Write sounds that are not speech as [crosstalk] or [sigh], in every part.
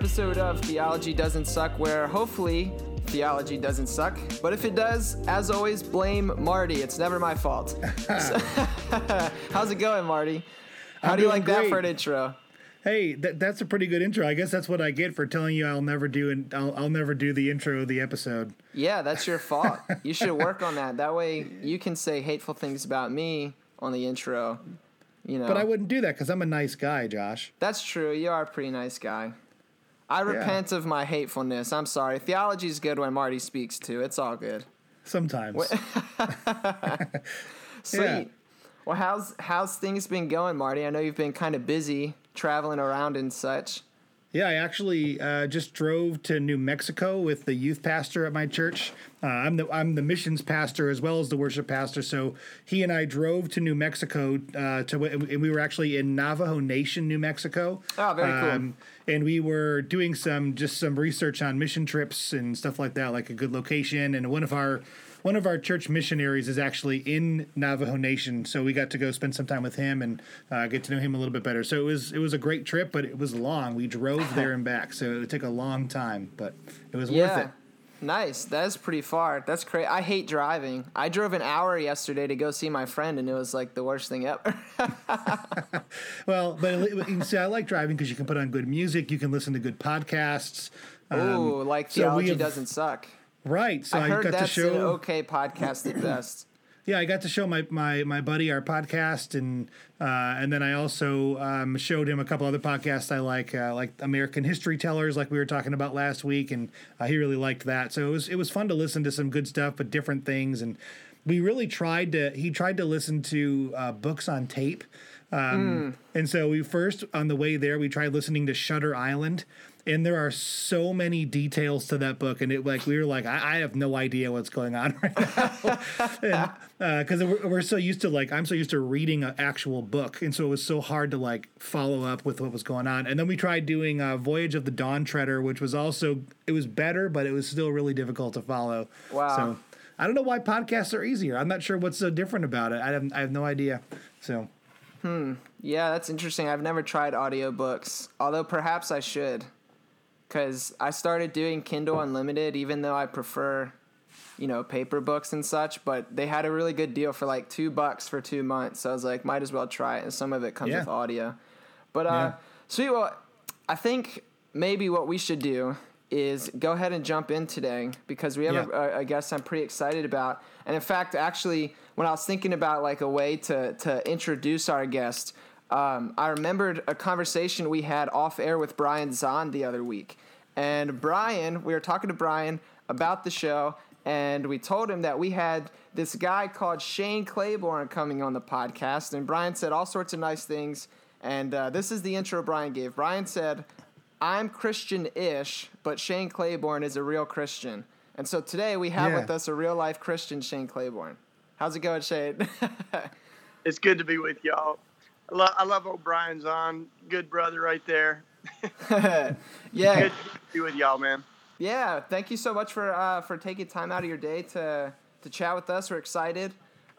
welcome to another episode of Theology Doesn't Suck, where hopefully theology doesn't suck. But if it does, as always, blame Marty. It's never my fault. So- [laughs] [laughs] how's it going, Marty? How I'm do you like that for an intro? Hey, that, that's a pretty good intro. I guess that's what I get for telling you I'll never do and I'll, I'll never do the intro of the episode. Yeah, that's your fault. [laughs] you should work on that. That way you can say hateful things about me on the intro. You know. But I wouldn't do that because I'm a nice guy, Josh. That's true. You are a pretty nice guy. I repent of my hatefulness. I'm sorry. Theology's good when Marty speaks too. It's all good. Sometimes. [laughs] Sweet. Yeah. Well, how's how's things been going, Marty? I know you've been kind of busy traveling around and such. Yeah, I actually uh, just drove to New Mexico with the youth pastor at my church. Uh, I'm the I'm the missions pastor as well as the worship pastor. So he and I drove to New Mexico uh, to and we were actually in Navajo Nation, New Mexico. Oh, very cool. Um, and we were doing some just some research on mission trips and stuff like that, like a good location. And one of our one of our church missionaries is actually in Navajo Nation, so we got to go spend some time with him and uh, get to know him a little bit better. So it was it was a great trip, but it was long. We drove [laughs] there and back, so it took a long time, but it was worth it. Nice. That's pretty far. That's great. I hate driving. I drove an hour yesterday to go see my friend, and it was like the worst thing ever. [laughs] Well, but you see, I like driving because you can put on good music, you can listen to good podcasts. Um, Ooh, like so theology have- doesn't suck. right. So I I, heard got to that's show an okay podcast at best. Yeah, I got to show my my my buddy our podcast, and uh, and then I also um, showed him a couple other podcasts I like, uh, like American History Tellers, like we were talking about last week, and uh, he really liked that. So it was it was fun to listen to some good stuff, but different things, and we really tried to. He tried to listen to uh, books on tape. Um, And so we first on the way there we tried listening to Shutter Island, and there are so many details to that book, and it like we were like I, I have no idea what's going on [laughs] right now, because we're, we're so used to like I'm so used to reading an actual book, and so it was so hard to like follow up with what was going on. And then we tried doing uh, Voyage of the Dawn Treader, which was also it was better, but it was still really difficult to follow. Wow. So I don't know why podcasts are easier. I'm not sure what's so different about it. I have I have no idea. So. Hmm yeah, that's interesting. I've never tried audiobooks, although perhaps I should. Cuz I started doing Kindle Unlimited even though I prefer, you know, paper books and such, but they had a really good deal for like 2 bucks for 2 months. So I was like, might as well try it and some of it comes Yeah. with audio. But uh Yeah. sweet, well, I think maybe what we should do is go ahead and jump in today because we have Yeah. a, a guest I'm pretty excited about. And in fact, actually, when I was thinking about like a way to to introduce our guest, um, I remembered a conversation we had off air with Brian Zahnd the other week. And Brian, we were talking to Brian about the show, and we told him that we had this guy called Shane Claiborne coming on the podcast. And Brian said all sorts of nice things. And uh, this is the intro Brian gave. Brian said, I'm Christian ish, but Shane Claiborne is a real Christian. And so today we have Yeah. with us a real life Christian, Shane Claiborne. How's it going, Shane? [laughs] It's good to be with y'all. I love, I love O'Brien's on. Good brother right there. [laughs] yeah, Good to be with y'all, man. yeah. Thank you so much for uh, for taking time out of your day to to chat with us. We're excited.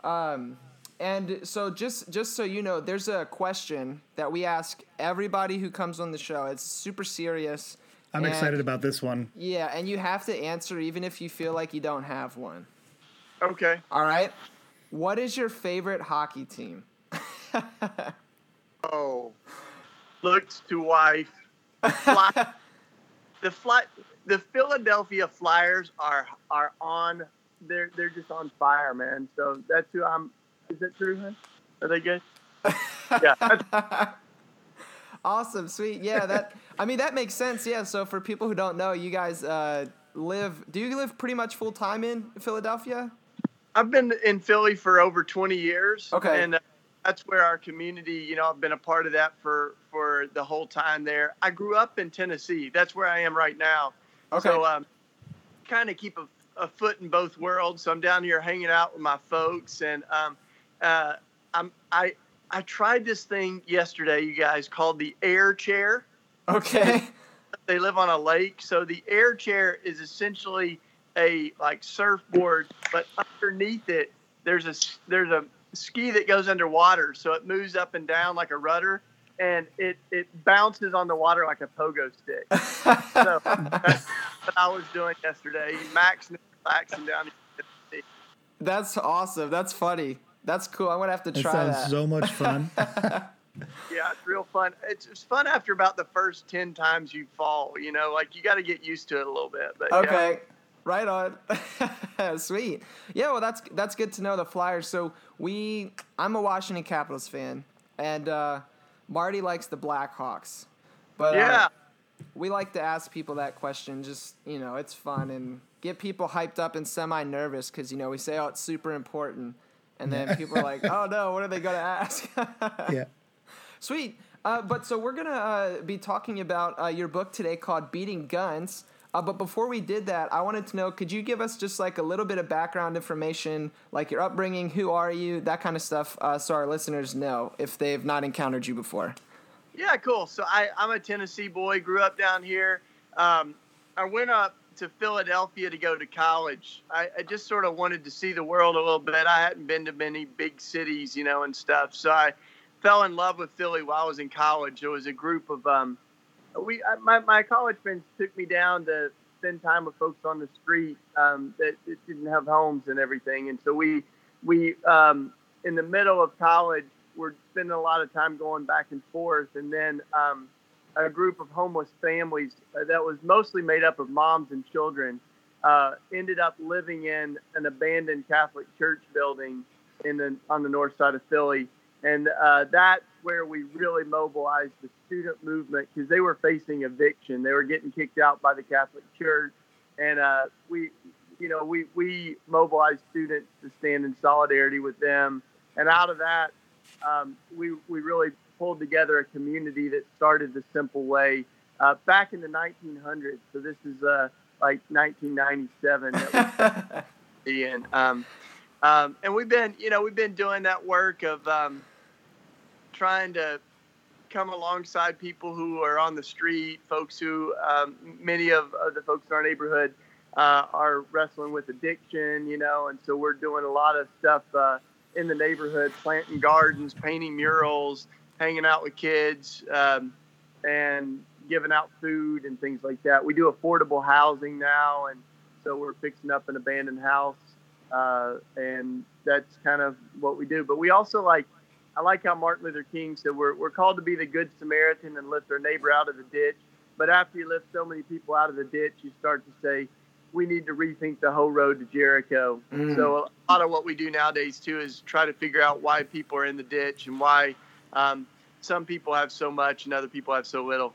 Um, and so just just so you know, there's a question that we ask everybody who comes on the show. It's super serious. I'm and- excited about this one. Yeah, and you have to answer even if you feel like you don't have one. Okay. All right. What is your favorite hockey team? [laughs] Oh, looks to wife. Fly, [laughs] the fly, the Philadelphia Flyers are are on. They're they're just on fire, man. So that's who I'm. Is that true, man? Are they good? [laughs] yeah. Awesome, sweet. Yeah, that I mean that makes sense. Yeah, so for people who don't know, you guys uh, live do you live pretty much full time in Philadelphia? I've been in Philly for over 20 years. Okay. And uh, that's where our community, you know, I've been a part of that for for the whole time there. I grew up in Tennessee. That's where I am right now. Okay. So um, kind of keep a, a foot in both worlds. So I'm down here hanging out with my folks, and um, uh, I'm I I tried this thing yesterday, you guys, called the air chair. Okay. They live on a lake, so the air chair is essentially a like surfboard, but underneath it there's a there's a ski that goes underwater, so it moves up and down like a rudder, and it it bounces on the water like a pogo stick. [laughs] so that's what I was doing yesterday. Max relaxing down. That's awesome. That's funny. That's cool. I'm gonna have to That try sounds that. so much fun. [laughs] Yeah, it's real fun. It's, it's fun after about the first ten times you fall. You know, like you got to get used to it a little bit. But. Okay. Right on. [laughs] Sweet. Yeah, well that's that's good to know the Flyers. So we I'm a Washington Capitals fan and uh Marty likes the Blackhawks. But uh, yeah, we like to ask people that question just, you know, it's fun and get people hyped up and semi nervous cuz you know, we say oh it's super important and then people are like, "Oh no, what are they going to ask?" [laughs] yeah. [laughs] Sweet. Uh, but so we're gonna uh, be talking about uh, your book today called "Beating Guns." Uh, but before we did that, I wanted to know: could you give us just like a little bit of background information, like your upbringing, who are you, that kind of stuff, uh, so our listeners know if they've not encountered you before? yeah, cool. So I I'm a Tennessee boy. Grew up down here. Um, I went up to Philadelphia to go to college. I, I just sort of wanted to see the world a little bit. I hadn't been to many big cities, you know, and stuff. So I fell in love with Philly while I was in college. There was a group of um, we my my college friends took me down to spend time with folks on the street um, that, that didn't have homes and everything, and so we we um, in the middle of college we're spending a lot of time going back and forth, and then um, a group of homeless families uh, that was mostly made up of moms and children uh, ended up living in an abandoned Catholic church building in the on the north side of Philly, and uh, that's where we really mobilized the student movement because they were facing eviction. They were getting kicked out by the Catholic Church, and uh, we, you know, we we mobilized students to stand in solidarity with them, and out of that, um, we we really pulled together a community that started the simple way uh, back in the 1900s. So this is uh, like 1997. That we [laughs] in. Um, um, and we've been, you know, we've been doing that work of um, trying to come alongside people who are on the street, folks who, um, many of uh, the folks in our neighborhood uh, are wrestling with addiction, you know, and so we're doing a lot of stuff uh, in the neighborhood, planting gardens, painting murals, hanging out with kids, um, and giving out food and things like that. We do affordable housing now, and so we're fixing up an abandoned house, uh, and that's kind of what we do. But we also like, I like how Martin Luther King said we're we're called to be the good Samaritan and lift our neighbor out of the ditch. But after you lift so many people out of the ditch, you start to say, we need to rethink the whole road to Jericho. Mm. So a lot of what we do nowadays too is try to figure out why people are in the ditch and why um, some people have so much and other people have so little.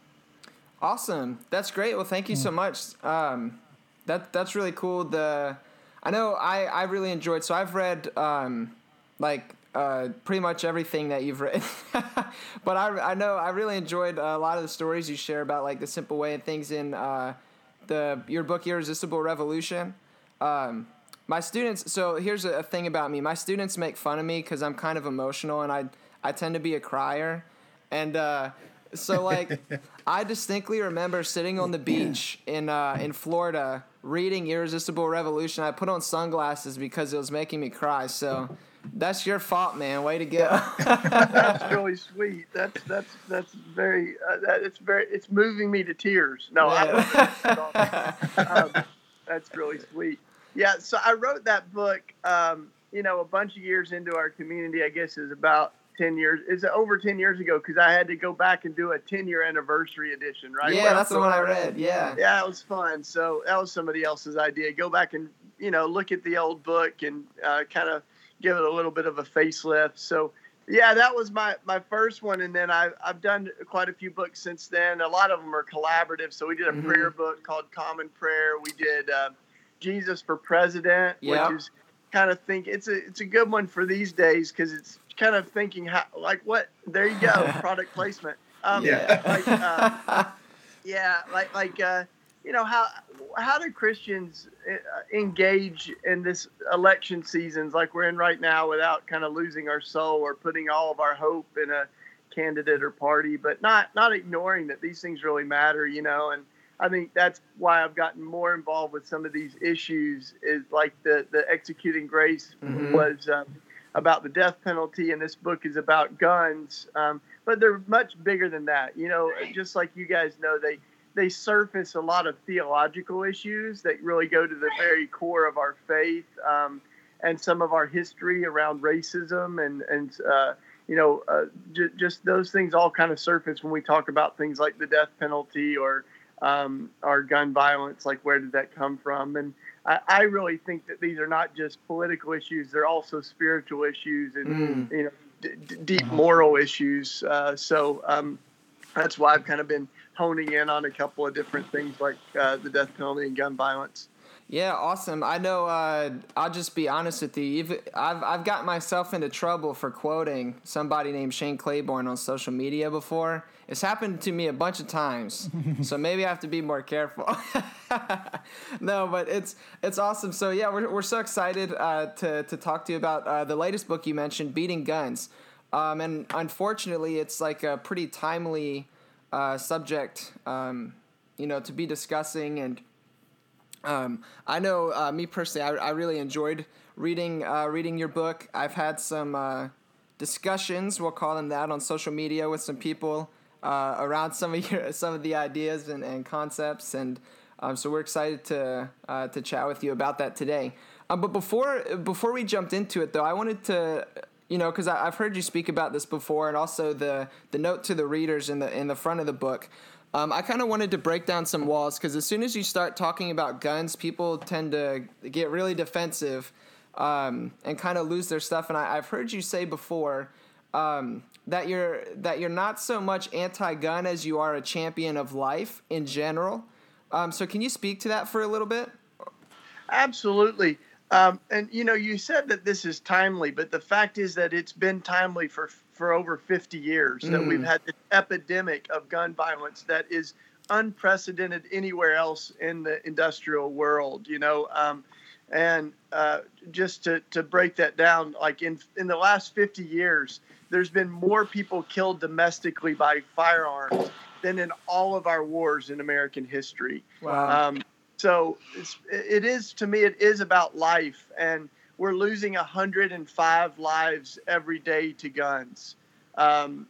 Awesome. That's great. Well, thank you so much. Um, that that's really cool. The I know I I really enjoyed. So I've read um, like uh, pretty much everything that you've written, [laughs] but I I know I really enjoyed a lot of the stories you share about like the simple way and things in uh, the your book Irresistible Revolution. Um, my students. So here's a, a thing about me. My students make fun of me because I'm kind of emotional and I I tend to be a crier, and. Uh, so like, [laughs] I distinctly remember sitting on the beach in uh, in Florida reading Irresistible Revolution. I put on sunglasses because it was making me cry. So that's your fault, man. Way to go. [laughs] That's really sweet. That's that's that's very uh, that, it's very it's moving me to tears. No, I um, that's really sweet. Yeah, so I wrote that book. Um, you know, a bunch of years into our community. I guess is about ten years. It's over ten years ago because I had to go back and do a ten year anniversary edition. Right? yeah, that's the one I read. Yeah. Yeah, it was fun. So that was somebody else's idea. Go back and you know look at the old book and uh, kind of give it a little bit of a facelift. So yeah, that was my my first one, and then I've I've done quite a few books since then. A lot of them are collaborative. So we did a Mhm. prayer book called Common Prayer. We did uh, Jesus for President, Yep. which is kind of think it's a it's a good one for these days because it's kind of thinking how like what there you go [laughs] product placement. Um, Yeah. Like, uh, [laughs] yeah, like like uh, you know how how do Christians uh, engage in this election seasons like we're in right now without kind of losing our soul or putting all of our hope in a candidate or party, but not not ignoring that these things really matter, you know. And I think that's why I've gotten more involved with some of these issues. Is like the the executing grace Mhm. was. Um, about the death penalty, and this book is about guns. Um, but they're much bigger than that. You know, just like you guys know, they they surface a lot of theological issues that really go to the very core of our faith um, and some of our history around racism and and uh, you know uh, j- just those things all kind of surface when we talk about things like the death penalty or um, or gun violence. Like where did that come from? And I, I, really think that these are not just political issues; they're also spiritual issues and mm. you know d- deep moral issues. Uh, so um, that's why I've kind of been honing in on a couple of different things like uh, the death penalty and gun violence. Yeah, awesome. I know. Uh, I'll just be honest with you. I've I've got myself into trouble for quoting somebody named Shane Claiborne on social media before. It's happened to me a bunch of times, [laughs] so maybe I have to be more careful. [laughs] no, but it's it's awesome. So yeah, we're we're so excited uh, to to talk to you about uh, the latest book you mentioned, Beating Guns. Um, and unfortunately, it's like a pretty timely uh, subject, um, you know, to be discussing. And um, I know uh, me personally, I, I, really enjoyed reading uh, reading your book. I've had some uh, discussions, we'll call them that, on social media with some people uh, around some of your some of the ideas and, and concepts, and um, so we're excited to uh, to chat with you about that today. but before before we jumped into it, though, I wanted to you know, because I've heard you speak about this before, and also the the note to the readers in the in the front of the book. Um, I kind of wanted to break down some walls because as soon as you start talking about guns, people tend to get really defensive um, and kind of lose their stuff. And I, have heard you say before um, that you're that you're not so much anti-gun as you are a champion of life in general. Um, so can you speak to that for a little bit? Absolutely. Um, and you know, you said that this is timely, but the fact is that it's been timely for for over 50 years. Mm. That we've mm. had this epidemic of gun violence that is unprecedented anywhere else in the industrial world. You know, um, and uh, just to to break that down, like in in the last 50 years, there's been more people killed domestically by firearms than in all of our wars in American history. Wow. Um, so it's, it is to me it is about life and we're losing 105 lives every day to guns. Um,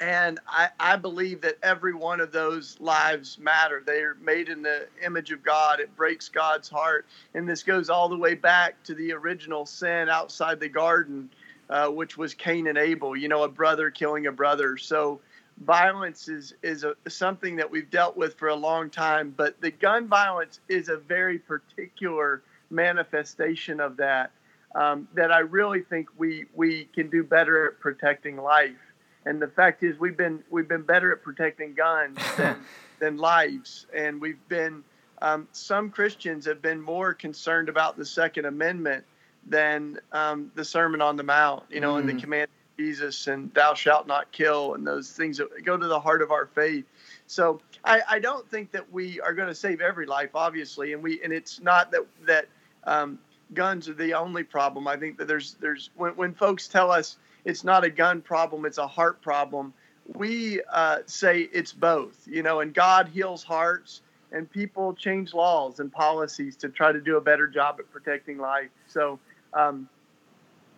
and I, I believe that every one of those lives matter. They're made in the image of god. It breaks god's heart. And this goes all the way back to the original sin outside the garden uh, which was cain and abel you know a brother killing a brother. So violence is is a, something that we've dealt with for a long time, but the gun violence is a very particular manifestation of that. Um, that I really think we we can do better at protecting life. And the fact is, we've been we've been better at protecting guns [laughs] than than lives, and we've been. Um, some Christians have been more concerned about the Second Amendment than um, the Sermon on the Mount, you know, mm. and the mm. command Jesus and thou shalt not kill and those things that go to the heart of our faith. So I, I don't think that we are going to save every life, obviously, and we and it's not that that um, guns are the only problem. I think that there's there's when when folks tell us it's not a gun problem, it's a heart problem. We uh, say it's both, you know, and God heals hearts, and people change laws and policies to try to do a better job at protecting life. So. Um,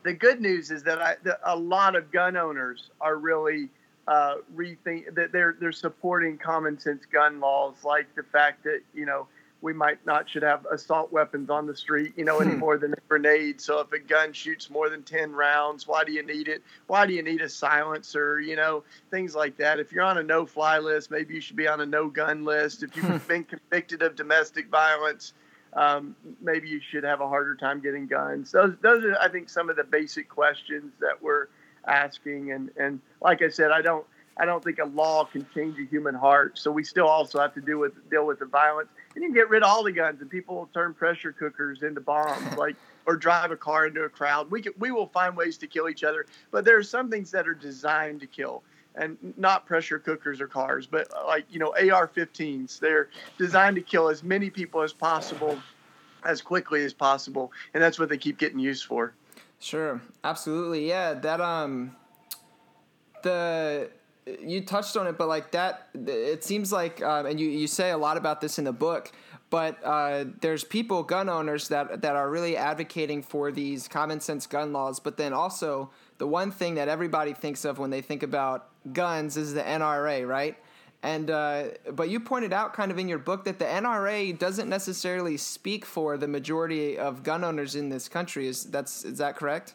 the good news is that, I, that a lot of gun owners are really uh, rethink that they're they're supporting common sense gun laws, like the fact that you know we might not should have assault weapons on the street, you know, any hmm. more than a grenade. So if a gun shoots more than ten rounds, why do you need it? Why do you need a silencer? You know, things like that. If you're on a no-fly list, maybe you should be on a no-gun list. If you've [laughs] been convicted of domestic violence, um, maybe you should have a harder time getting guns. Those those are I think some of the basic questions that we're asking. And and like I said, I don't I don't think a law can change a human heart. So we still also have to deal with deal with the violence. And you can get rid of all the guns, and people will turn pressure cookers into bombs, like or drive a car into a crowd. We can, we will find ways to kill each other, but there are some things that are designed to kill and not pressure cookers or cars, but like you know AR-15s. They're designed to kill as many people as possible, as quickly as possible, and that's what they keep getting used for. Sure, absolutely, yeah. That um, the you touched on it, but like that, it seems like, um, and you you say a lot about this in the book. but uh, there's people, gun owners, that that are really advocating for these common sense gun laws. But then also the one thing that everybody thinks of when they think about guns is the NRA, right? And uh, but you pointed out kind of in your book that the NRA doesn't necessarily speak for the majority of gun owners in this country. Is that's is that correct?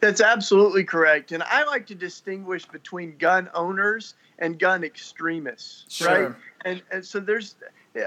That's absolutely correct. And I like to distinguish between gun owners and gun extremists, sure. right? And and so there's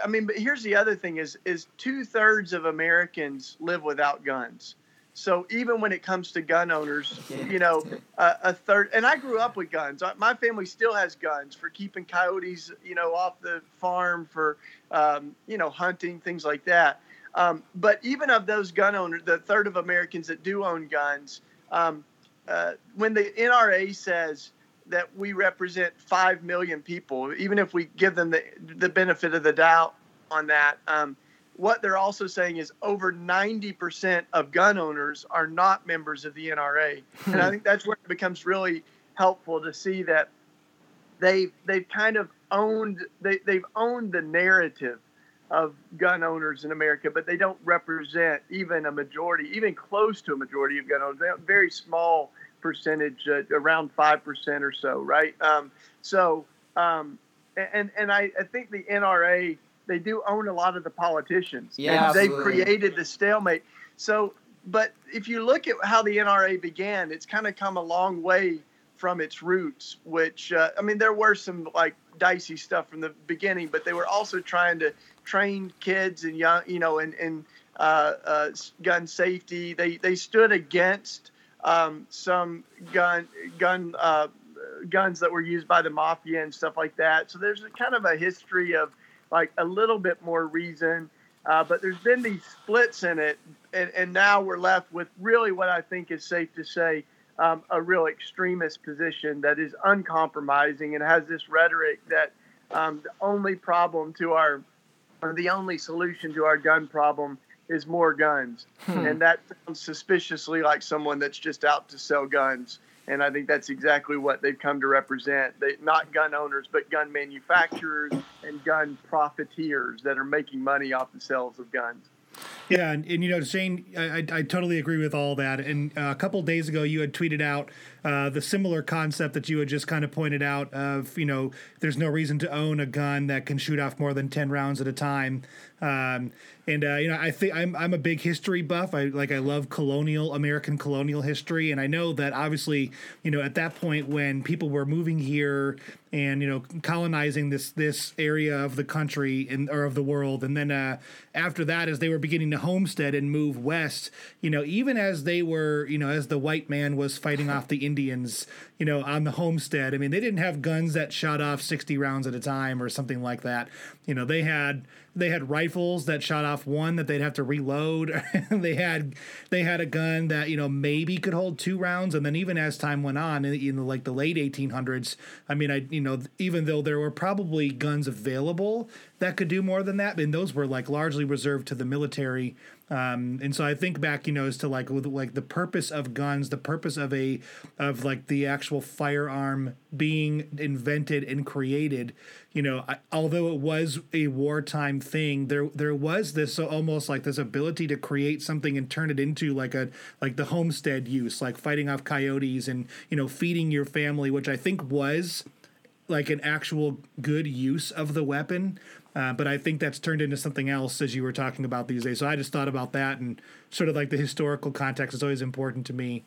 I mean, but here's the other thing is is two thirds of Americans live without guns. So even when it comes to gun owners, you know, uh, a third. And I grew up with guns. My family still has guns for keeping coyotes, you know, off the farm for, um, you know, hunting things like that. Um, but even of those gun owners, the third of Americans that do own guns, um, uh, when the NRA says that we represent five million people, even if we give them the the benefit of the doubt on that, um, what they're also saying is over 90% of gun owners are not members of the NRA. and I hmm. think that's where it becomes really helpful to see that they they've kind of owned they, they've owned the narrative of gun owners in America, but they don't represent even a majority, even close to a majority of gun owners. They're very small percentage, uh, around five percent or so, right? Um, so, um, and and I, I think the NRA they do own a lot of the politicians. Yeah, they've created the stalemate. So, but if you look at how the NRA began, it's kind of come a long way from its roots. Which uh, I mean, there were some like dicey stuff from the beginning, but they were also trying to train kids and young, you know, and and uh, uh, gun safety. They they stood against um, some gun gun uh, guns that were used by the mafia and stuff like that. So there's a kind of a history of like a little bit more reason. Uh, but there's been these splits in it, and, and now we're left with really what I think is safe to say um, a real extremist position that is uncompromising and has this rhetoric that um, the only problem to our, or the only solution to our gun problem is more guns. Hmm. And that sounds suspiciously like someone that's just out to sell guns. And I think that's exactly what they've come to represent. They not gun owners, but gun manufacturers and gun profiteers that are making money off the sales of guns. Yeah, and, and you know, Shane, I, I, totally agree with all that. And uh, a couple days ago, you had tweeted out uh, the similar concept that you had just kind of pointed out of, you know, there's no reason to own a gun that can shoot off more than 10 rounds at a time. Um, and uh, you know, I think I'm I'm a big history buff. I like I love colonial American colonial history, and I know that obviously, you know, at that point when people were moving here and you know colonizing this this area of the country and or of the world, and then uh, after that, as they were beginning to homestead and move west, you know, even as they were, you know, as the white man was fighting off the Indians, you know, on the homestead. I mean, they didn't have guns that shot off 60 rounds at a time or something like that. You know, they had they had rifles that shot off one that they'd have to reload. [laughs] they had they had a gun that you know maybe could hold two rounds, and then even as time went on in, in like the late 1800s, I mean, I you know even though there were probably guns available that could do more than that, and those were like largely reserved to the military um, and so I think back, you know, as to like like the purpose of guns, the purpose of a of like the actual firearm being invented and created. You know, I, although it was a wartime thing, there there was this so almost like this ability to create something and turn it into like a like the homestead use, like fighting off coyotes and you know feeding your family, which I think was like an actual good use of the weapon uh, but I think that's turned into something else as you were talking about these days. So I just thought about that and sort of like the historical context is always important to me.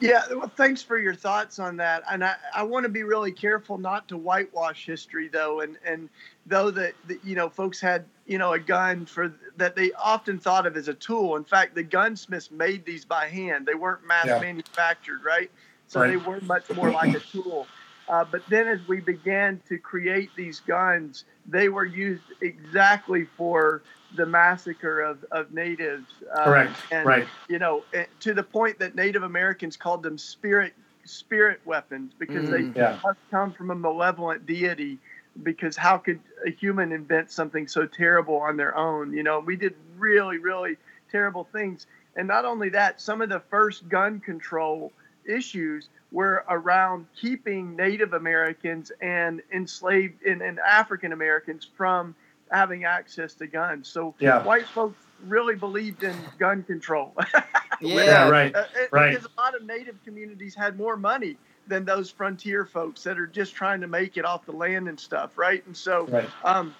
Yeah, well, thanks for your thoughts on that. And I, I want to be really careful not to whitewash history, though. And and though that, that you know folks had you know a gun for that they often thought of as a tool. In fact, the gunsmiths made these by hand. They weren't mass yeah. manufactured, right? So right. they were much more like a tool. Uh, but then as we began to create these guns, they were used exactly for the massacre of, of natives. Uh, Correct. And, right. You know, eh, to the point that Native Americans called them spirit spirit weapons because mm, they yeah. must come from a malevolent deity. Because how could a human invent something so terrible on their own? You know, we did really, really terrible things. And not only that, some of the first gun control issues were around keeping Native Americans and enslaved and, and African Americans from having access to guns. So Yeah. white folks really believed in gun control. [laughs] Yeah. Yeah, right. Uh, Right. Because a lot of native communities had more money than those frontier folks that are just trying to make it off the land and stuff, right? And so, Right. um,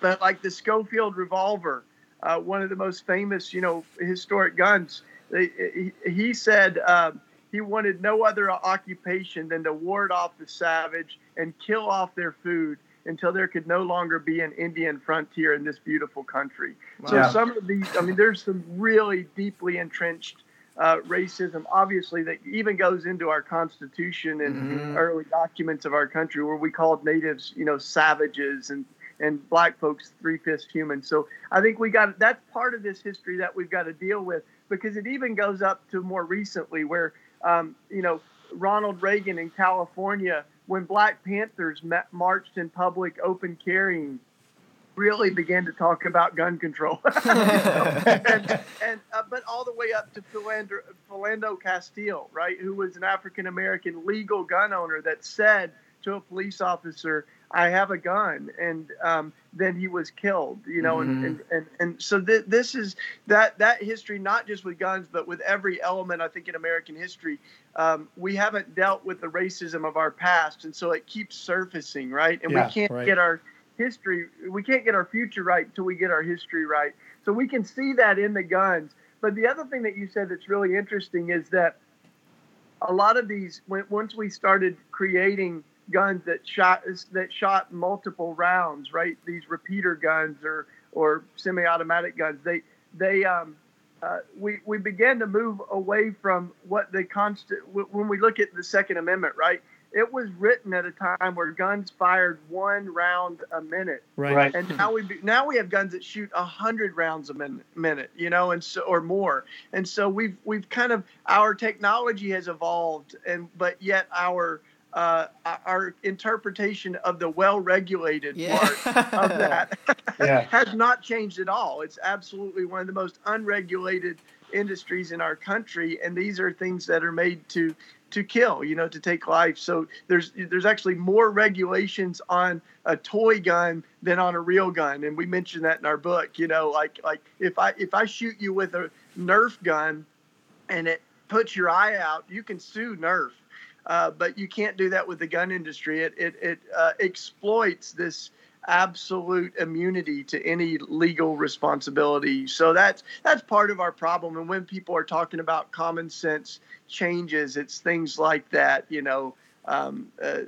but like the Schofield revolver, uh, one of the most famous, you know, historic guns. They, he, he said um, he wanted no other occupation than to ward off the savage and kill off their food until there could no longer be an Indian frontier in this beautiful country. So some of these, I mean, there's some really deeply entrenched uh, racism, obviously, that even goes into our Constitution and Mhm. early documents of our country, where we called natives, you know, savages and and black folks three fifths human. So I think we got that's part of this history that we've got to deal with because it even goes up to more recently where um, you know Ronald Reagan in California when Black Panthers met, marched in public open carrying really began to talk about gun control. [laughs] and, and uh, but all the way up to Philando, Philando Castile, right, who was an African American legal gun owner that said to a police officer, "I have a gun," and um, then he was killed. You know, Mhm. and, and and and so th- this is that that history, not just with guns, but with every element. I think in American history, um, we haven't dealt with the racism of our past, and so it keeps surfacing, right? And Yeah, we can't right. get our history we can't get our future right until we get our history right so we can see that in the guns but the other thing that you said that's really interesting is that a lot of these when, once we started creating guns that shot that shot multiple rounds right these repeater guns or or semi-automatic guns they they um uh, we, we began to move away from what the constant when we look at the second amendment right it was written at a time where guns fired one round a minute Right. Right. and now we be, now we have guns that shoot a hundred rounds a min- minute, you know, and so or more. And so we've we've kind of our technology has evolved, and but yet our uh, our interpretation of the well-regulated Yeah. part of that [laughs] Yeah. [laughs] has not changed at all. It's absolutely one of the most unregulated industries in our country, and these are things that are made to to kill, you know, to take life. So there's there's actually more regulations on a toy gun than on a real gun, and we mentioned that in our book. You know, like like if I if I shoot you with a Nerf gun, and it puts your eye out, you can sue Nerf. Uh, but you can't do that with the gun industry. It it, it uh, exploits this absolute immunity to any legal responsibility. So that's that's part of our problem. And when people are talking about common sense changes, it's things like that. You know, um, uh,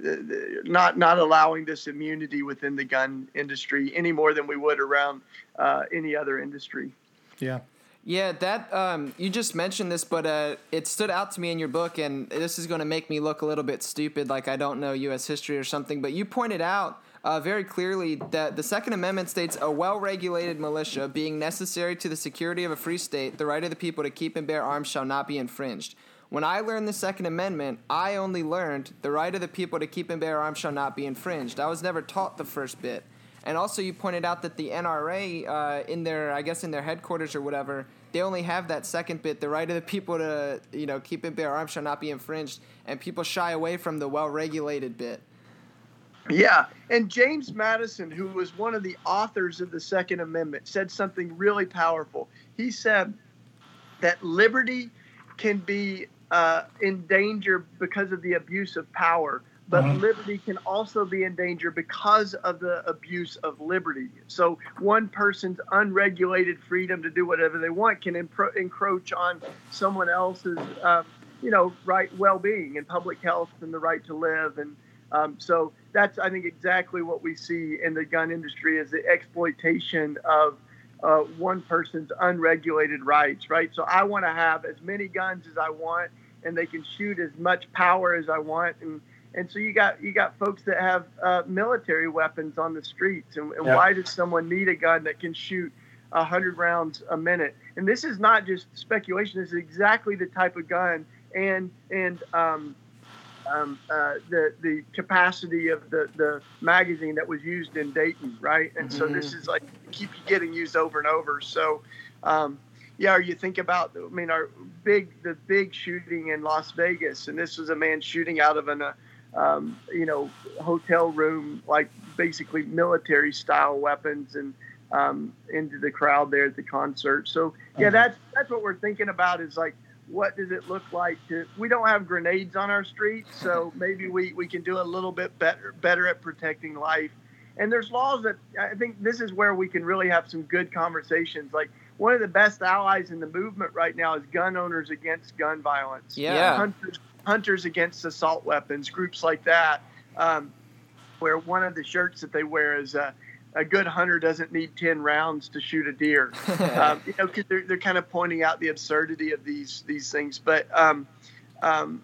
not not allowing this immunity within the gun industry any more than we would around uh, any other industry. Yeah. Yeah, that um, you just mentioned this, but uh, it stood out to me in your book, and this is going to make me look a little bit stupid, like I don't know U.S. history or something. But you pointed out uh, very clearly that the Second Amendment states a well-regulated militia being necessary to the security of a free state, the right of the people to keep and bear arms shall not be infringed. When I learned the Second Amendment, I only learned the right of the people to keep and bear arms shall not be infringed. I was never taught the first bit. And also, you pointed out that the NRA, uh, in their, I guess, in their headquarters or whatever, they only have that second bit, the right of the people to, you know, keep and bear arms shall not be infringed, and people shy away from the well-regulated bit. Yeah, and James Madison, who was one of the authors of the Second Amendment, said something really powerful. He said that liberty can be uh, in danger because of the abuse of power, but Mhm. liberty can also be in danger because of the abuse of liberty. So one person's unregulated freedom to do whatever they want can impro- encroach on someone else's, um, you know, right well-being and public health and the right to live. And um, so that's, I think, exactly what we see in the gun industry is the exploitation of uh, one person's unregulated rights, right? So I want to have as many guns as I want, and they can shoot as much power as I want, and and so you got you got folks that have uh, military weapons on the streets, and, and Yeah. why does someone need a gun that can shoot a hundred rounds a minute? And this is not just speculation; this is exactly the type of gun and and um, um, uh, the the capacity of the the magazine that was used in Dayton, right? And so this is like keep getting used over and over. So, um, yeah, or you think about, I mean, our big the big shooting in Las Vegas, and this was a man shooting out of an uh, um, you know, hotel room, like basically military style weapons and um, into the crowd there at the concert. So yeah, mm-hmm. that's that's what we're thinking about is like what does it look like to we don't have grenades on our streets so [laughs] maybe we, we can do a little bit better better at protecting life. And there's laws that i think this is where we can really have some good conversations. Like one of the best allies in the movement right now is gun owners against gun violence. Yeah. Hunters, hunters against assault weapons groups like that um, where one of the shirts that they wear is uh, a good hunter doesn't need 10 rounds to shoot a deer. [laughs] um, you know, because they're, they're kind of pointing out the absurdity of these these things. But um, um,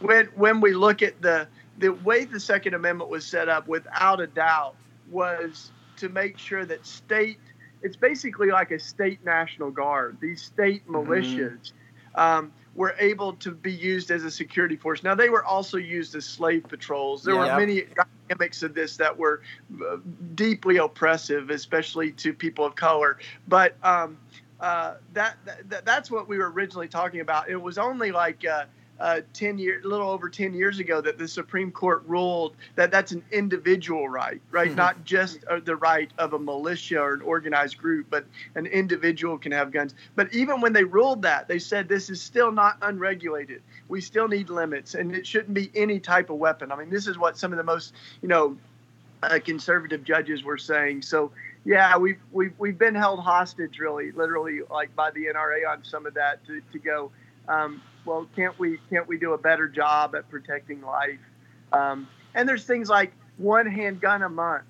when when we look at the the way the Second Amendment was set up, without a doubt, was to make sure that state it's basically like a state national guard. These state mm-hmm. militias. Mm-hmm were able to be used as a security force. Now, they were also used as slave patrols. There were many dynamics of this that were uh, deeply oppressive, especially to people of color. But um, uh, that, that, that's what we were originally talking about. It was only like uh, uh, 10 years, a little over 10 years ago that the Supreme Court ruled that that's an individual right, right? Mm-hmm. Not just uh, the right of a militia or an organized group, but an individual can have guns. But even when they ruled that, they said this is still not unregulated. We still need limits, and it shouldn't be any type of weapon. I mean, this is what some of the most, you know, uh, conservative judges were saying. So, yeah, we've, we've, we've been held hostage, really, literally, like by the NRA on some of that to, to go. Um, well, can't we can't we do a better job at protecting life? Um, and there's things like one handgun a month,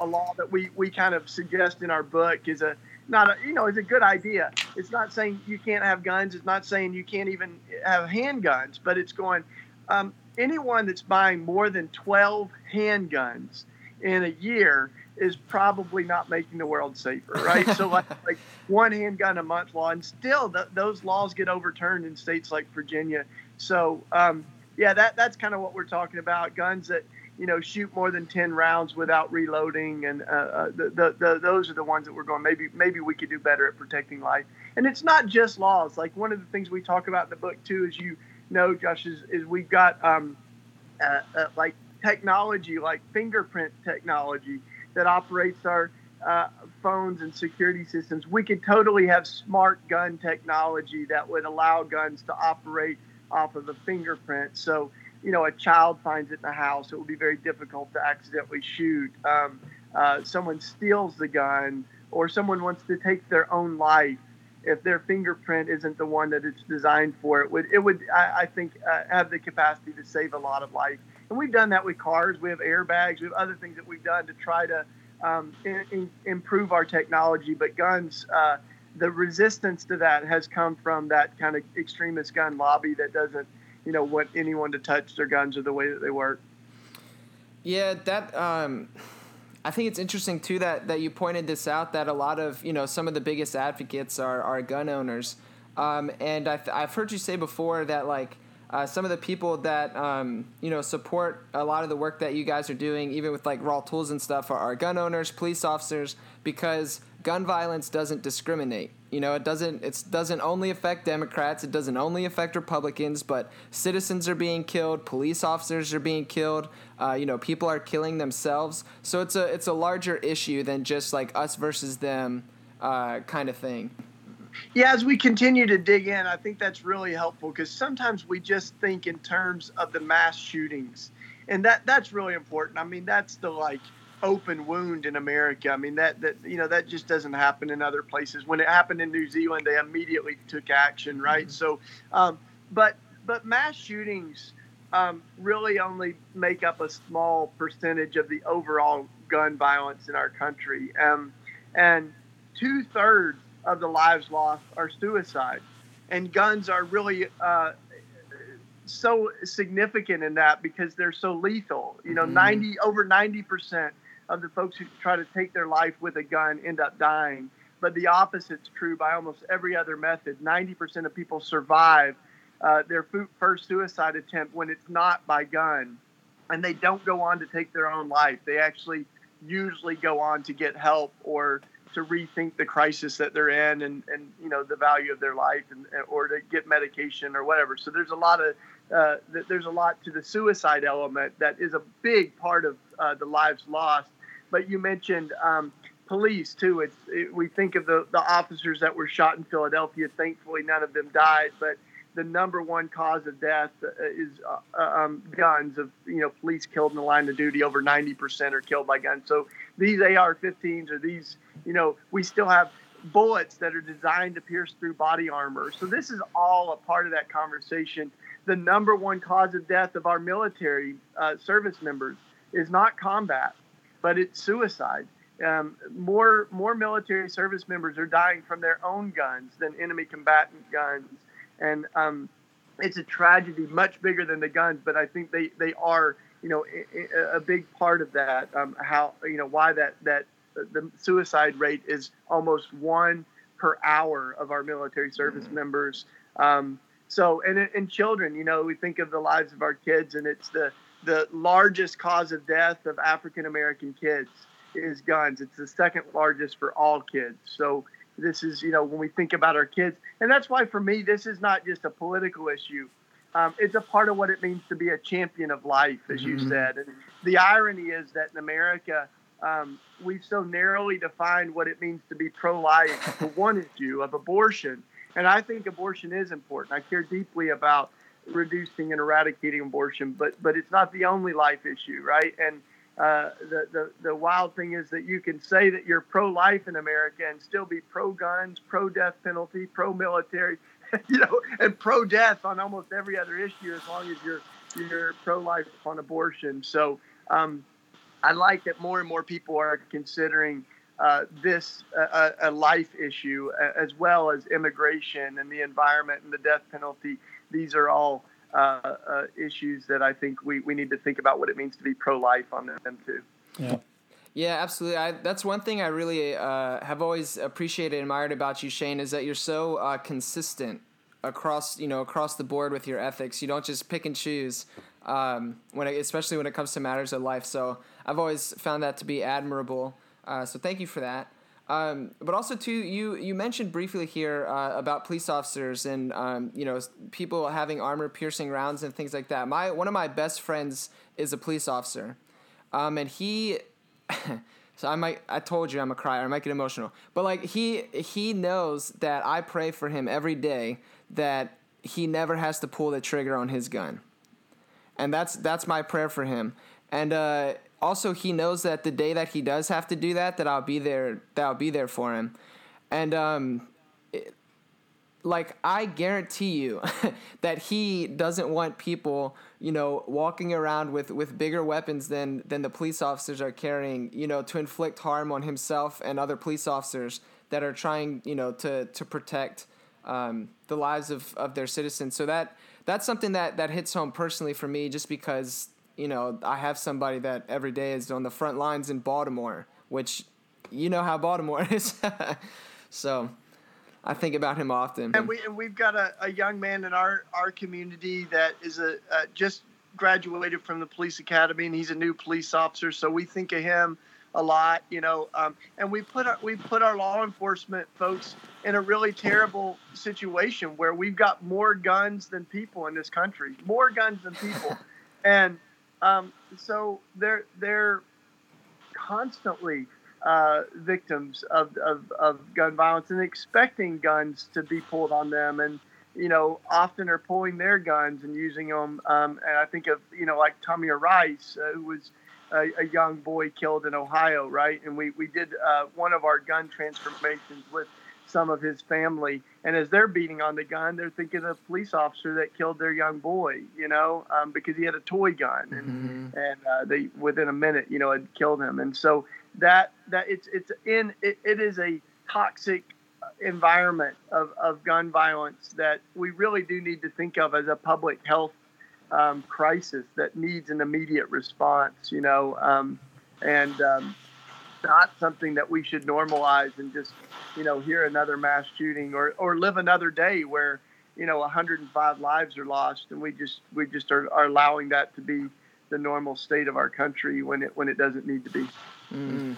a law that we we kind of suggest in our book is a not a you know is a good idea. It's not saying you can't have guns. It's not saying you can't even have handguns, but it's going. Um, anyone that's buying more than 12 handguns in a year is probably not making the world safer, right? so like, [laughs] like one handgun a month law, and still th- those laws get overturned in states like Virginia. So um, yeah, that that's kind of what we're talking about. Guns that you know shoot more than ten rounds without reloading, and uh, uh, the, the, the, those are the ones that we're going. Maybe maybe we could do better at protecting life. And it's not just laws. Like one of the things we talk about in the book too, as you know, Josh, is, is we've got um, uh, uh like technology, like fingerprint technology that operates our uh, phones and security systems. We could totally have smart gun technology that would allow guns to operate off of a fingerprint. So, you know, a child finds it in the house, it would be very difficult to accidentally shoot. Um, uh, someone steals the gun, or someone wants to take their own life. If their fingerprint isn't the one that it's designed for, it would it would I, I think uh, have the capacity to save a lot of life. And we've done that with cars. We have airbags. We have other things that we've done to try to um, in, in, improve our technology. But guns, uh, the resistance to that has come from that kind of extremist gun lobby that doesn't, you know, want anyone to touch their guns or the way that they work. Yeah, that. Um, I think it's interesting too that that you pointed this out that a lot of you know some of the biggest advocates are are gun owners, um, and I've, I've heard you say before that like uh, some of the people that um, you know support a lot of the work that you guys are doing, even with like RAWtools and stuff, are, gun owners, police officers, because gun violence doesn't discriminate. You know, it doesn't it doesn't only affect Democrats, it doesn't only affect Republicans, but citizens are being killed, police officers are being killed. Uh, you know, people are killing themselves. So it's a it's a larger issue than just like us versus them uh, kind of thing yeah, as we continue to dig in, I think that's really helpful because sometimes we just think in terms of the mass shootings, and that that's really important. I mean, that's the like open wound in America. I mean, that that you know that just doesn't happen in other places. When it happened in New Zealand, they immediately took action, right? Mm-hmm. So, um, but but mass shootings um, really only make up a small percentage of the overall gun violence in our country, um, and two thirds of the lives lost are suicide. And guns are really uh, so significant in that because they're so lethal. You know, mm-hmm. 90 over 90% of the folks who try to take their life with a gun end up dying. But the opposite's true by almost every other method. 90% of people survive uh, their first suicide attempt when it's not by gun. And they don't go on to take their own life. They actually usually go on to get help or to rethink the crisis that they're in and, and you know the value of their life and or to get medication or whatever. So there's a lot of uh, there's a lot to the suicide element that is a big part of uh, the lives lost. But you mentioned um, police too. It's it, we think of the the officers that were shot in Philadelphia. Thankfully, none of them died, but the number one cause of death uh, is uh, um, guns. Of you know, police killed in the line of duty, over 90% are killed by guns. So these AR-15s or these, you know, we still have bullets that are designed to pierce through body armor. So this is all a part of that conversation. The number one cause of death of our military uh, service members is not combat, but it's suicide. Um, more more military service members are dying from their own guns than enemy combatant guns, and um, it's a tragedy much bigger than the guns. But I think they they are you know a, a big part of that. Um, how you know why that that the suicide rate is almost one per hour of our military service mm-hmm. members. Um, so, and in children, you know, we think of the lives of our kids, and it's the the largest cause of death of African American kids is guns. It's the second largest for all kids. So this is, you know, when we think about our kids, and that's why for me, this is not just a political issue. Um, it's a part of what it means to be a champion of life, as mm-hmm. you said. And the irony is that in America, um, we've so narrowly defined what it means to be pro-life [laughs] for one issue of abortion, and I think abortion is important. I care deeply about reducing and eradicating abortion, but but it's not the only life issue, right? And uh, the, the the wild thing is that you can say that you're pro-life in America and still be pro-guns, pro-death penalty, pro-military, [laughs] you know, and pro-death on almost every other issue as long as you're you're pro-life on abortion. So. Um, I like that more and more people are considering uh, this uh, a life issue as well as immigration and the environment and the death penalty. These are all uh, uh, issues that I think we, we need to think about what it means to be pro life on them too. Yeah. Yeah, absolutely. I, that's one thing I really uh, have always appreciated and admired about you, Shane, is that you're so uh, consistent across you know across the board with your ethics. You don't just pick and choose um, when it, especially when it comes to matters of life. So I've always found that to be admirable. Uh, so thank you for that. Um, but also too, you you mentioned briefly here uh, about police officers and um, you know people having armor piercing rounds and things like that. My one of my best friends is a police officer, um, and he. [laughs] so I might I told you I'm a crier. I might get emotional, but like he he knows that I pray for him every day that he never has to pull the trigger on his gun, and that's that's my prayer for him. And uh, also he knows that the day that he does have to do that, that I'll be there. That I'll be there for him, and um, it, like I guarantee you [laughs] that he doesn't want people, you know, walking around with with bigger weapons than than the police officers are carrying, you know, to inflict harm on himself and other police officers that are trying, you know, to to protect um, the lives of of their citizens. So that that's something that that hits home personally for me, just because you know, I have somebody that every day is on the front lines in Baltimore, which you know how Baltimore [laughs] is. so I think about him often. And we and we've got a, a young man in our our community that is a uh, just graduated from the police academy, and he's a new police officer. So we think of him a lot, you know. Um, and we put our we put our law enforcement folks in a really terrible situation where we've got more guns than people in this country, more guns than people, [laughs] and um, so they're they're constantly uh, victims of, of, of gun violence and expecting guns to be pulled on them and you know often are pulling their guns and using them um, and i think of you know like Tamir Rice uh, who was a, a, young boy killed in ohio right? And we, we did uh, one of our gun transformations with some of his family. And as they're beating on the gun, they're thinking of the police officer that killed their young boy, you know, um, because he had a toy gun, and mm-hmm. and uh, they within a minute, you know, had killed him. And so that that it's it's in it, it is a toxic environment of, of gun violence that we really do need to think of as a public health um, crisis that needs an immediate response, you know, um, and um, not something that we should normalize and just, you know, hear another mass shooting or, or live another day where, you know, 105 lives are lost and we just we just are, are allowing that to be the normal state of our country when it when it doesn't need to be. Mm-hmm.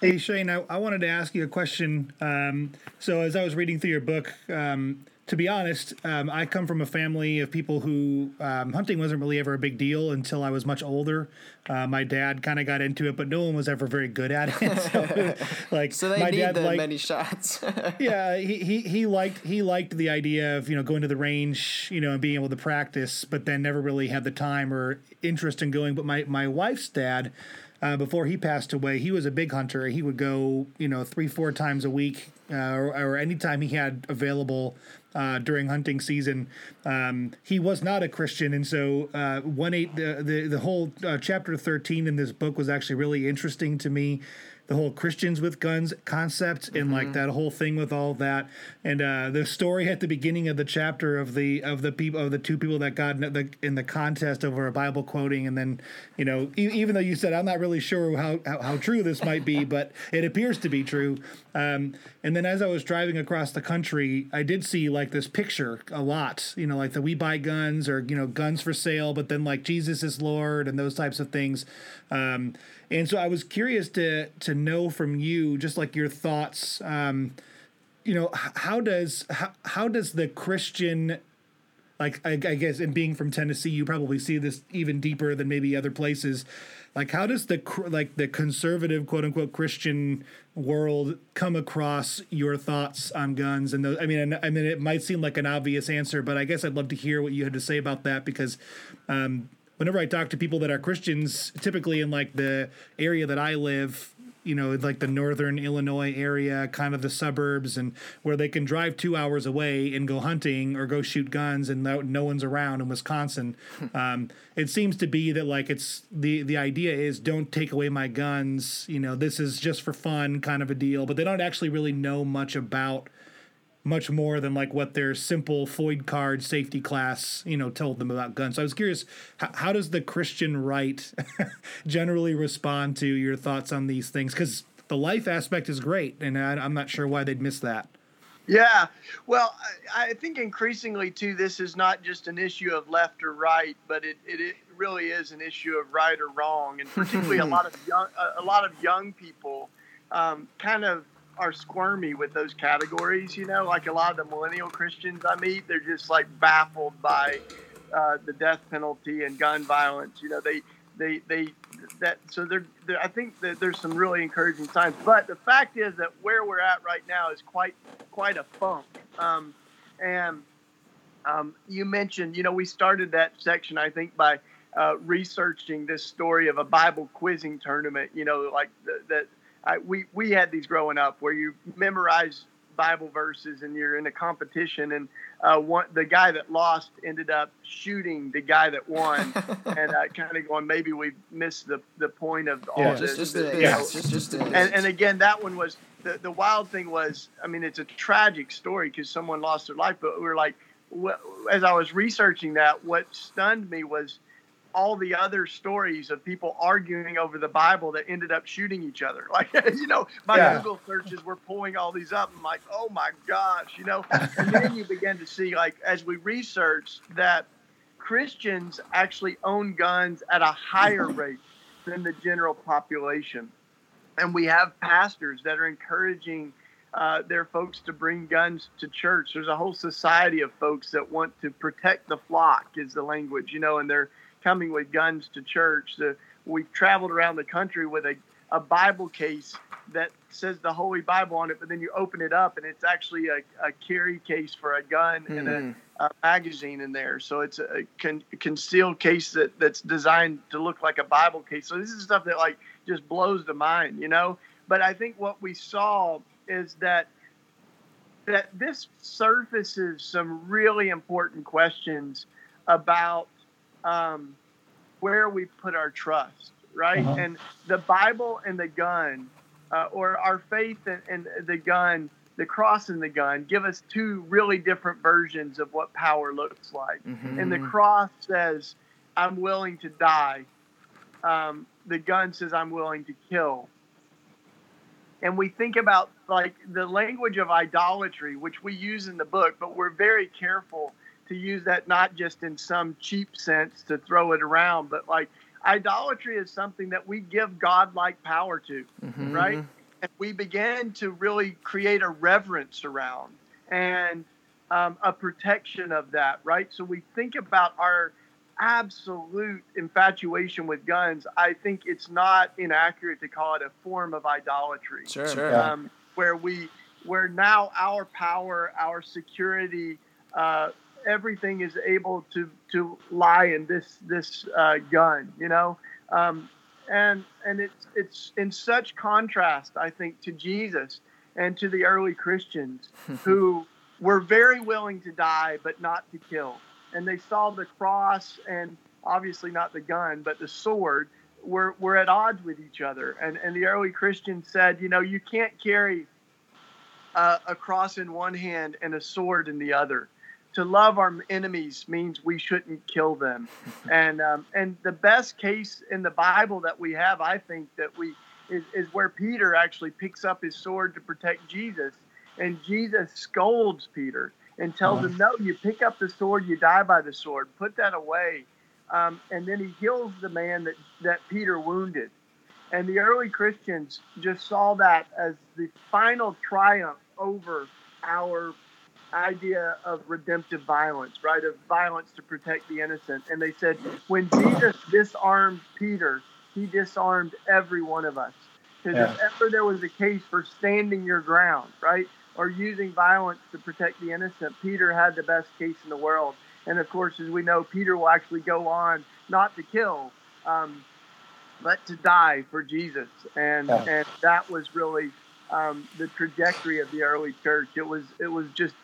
Hey Shane, I, I wanted to ask you a question. Um, so as I was reading through your book, um, to be honest, um, I come from a family of people who um, hunting wasn't really ever a big deal until I was much older. Uh, my dad kind of got into it, but no one was ever very good at it. [laughs] so, [laughs] like, so they my need dad the liked, many shots. [laughs] yeah, he, he he liked he liked the idea of you know going to the range, you know, and being able to practice, but then never really had the time or interest in going. But my my wife's dad. Uh, before he passed away, he was a big hunter. He would go, you know, three, four times a week, uh, or, or anytime he had available uh, during hunting season. Um, he was not a Christian, and so uh, one eight the the, the whole uh, chapter thirteen in this book was actually really interesting to me the whole Christians with guns concept and mm-hmm. like that whole thing with all that. And uh, the story at the beginning of the chapter of the of the people of the two people that got in the, in the contest over a Bible quoting and then you know e- even though you said I'm not really sure how how, how true this might be but it appears to be true. Um, and then as I was driving across the country I did see like this picture a lot you know like the we buy guns or you know guns for sale but then like Jesus is Lord and those types of things. Um, and so I was curious to to know from you, just like your thoughts. Um, you know, how does how, how does the Christian like I, I, guess and being from Tennessee, you probably see this even deeper than maybe other places. Like, how does the like the conservative quote unquote Christian world come across your thoughts on guns? And those, I mean, I mean, it might seem like an obvious answer, but I guess I'd love to hear what you had to say about that because um, whenever I talk to people that are Christians, typically in like the area that I live, you know, like the northern Illinois area, kind of the suburbs, and where they can drive two hours away and go hunting or go shoot guns, and no, no one's around in Wisconsin. um, it seems to be that like it's the the idea is don't take away my guns. You know, this is just for fun, kind of a deal. But they don't actually really know much about much more than like what their simple FOID card safety class, you know, told them about guns. So I was curious, how, how does the Christian right [laughs] generally respond to your thoughts on these things? Because the life aspect is great, and I, I'm not sure why they'd miss that. Yeah, well, I, I, think increasingly too, this is not just an issue of left or right, but it, it, it really is an issue of right or wrong, and particularly a [laughs] lot of young a, a lot of young people um, kind of are squirmy with those categories. You know, like a lot of the millennial Christians I meet, they're just like baffled by uh, the death penalty and gun violence. You know, they they they that so they're, they're, I think that there's some really encouraging signs. But the fact is that where we're at right now is quite quite a funk. Um, and um, you mentioned, you know, we started that section I think by uh, researching this story of a Bible quizzing tournament. You know, like the, that I, we we had these growing up where you memorize Bible verses and you're in a competition, and uh, one the guy that lost ended up shooting the guy that won, [laughs] and uh, kind of going maybe we missed the the point of all yeah, this. Just, just, yeah. just, just, and, and again, that one was the the wild thing was, I mean, it's a tragic story because someone lost their life, but we were like, as I was researching that, what stunned me was all the other stories of people arguing over the Bible that ended up shooting each other. [laughs] Like, you know, my yeah. Google searches were pulling all these up. I'm like, oh my gosh, you know. And then you begin to see, like, as we research that Christians actually own guns at a higher [laughs] rate than the general population. And we have pastors that are encouraging uh, their folks to bring guns to church. There's a whole society of folks that want to protect the flock, is the language, you know, and they're coming with guns to church. The, we've traveled around the country with a, a Bible case that says the Holy Bible on it, but then you open it up and it's actually a, a carry case for a gun mm-hmm. and a, hmm. a, magazine in there. So it's a con- concealed case that, that's designed to look like a Bible case. So this is stuff that like just blows the mind, you know. But I think what we saw is that that this surfaces some really important questions about um, where we put our trust, right? Uh-huh. And the Bible and the gun, uh, or our faith and, and the gun, the cross and the gun, give us two really different versions of what power looks like. Mm-hmm. And the cross says, I'm willing to die. Um, the gun says, I'm willing to kill. And we think about like the language of idolatry, which we use in the book, but we're very careful to use that not just in some cheap sense to throw it around, but like idolatry is something that we give God-like power to, mm-hmm. right? And we begin to really create a reverence around. And um, a protection of that, right? So we think about our absolute infatuation with guns. I think it's not inaccurate to call it a form of idolatry. Sure, sure. Um, where we, where now our power, our security, uh, everything is able to to lie in this this uh, gun, you know, um, and and it's it's in such contrast, I think, to Jesus and to the early Christians [laughs] who were very willing to die but not to kill, and they saw the cross and obviously not the gun but the sword were were at odds with each other, and and the early Christians said, you know, you can't carry uh, a cross in one hand and a sword in the other to love our enemies means we shouldn't kill them. [laughs] and um, and the best case in the Bible that we have, I think, that we is, is where Peter actually picks up his sword to protect Jesus, and Jesus scolds Peter and tells him, "No, you pick up the sword, you die by the sword. Put that away." Um, and then he heals the man that that Peter wounded. And the early Christians just saw that as the final triumph over our idea of redemptive violence, right? Of violence to protect the innocent. And they said, when Jesus disarmed Peter, he disarmed every one of us. Because yeah. if ever there was a case for standing your ground, right? Or using violence to protect the innocent, Peter had the best case in the world. And of course, as we know, Peter will actually go on not to kill, um, but to die for Jesus. And, yeah. and that was really um, the trajectory of the early church. It was, it was just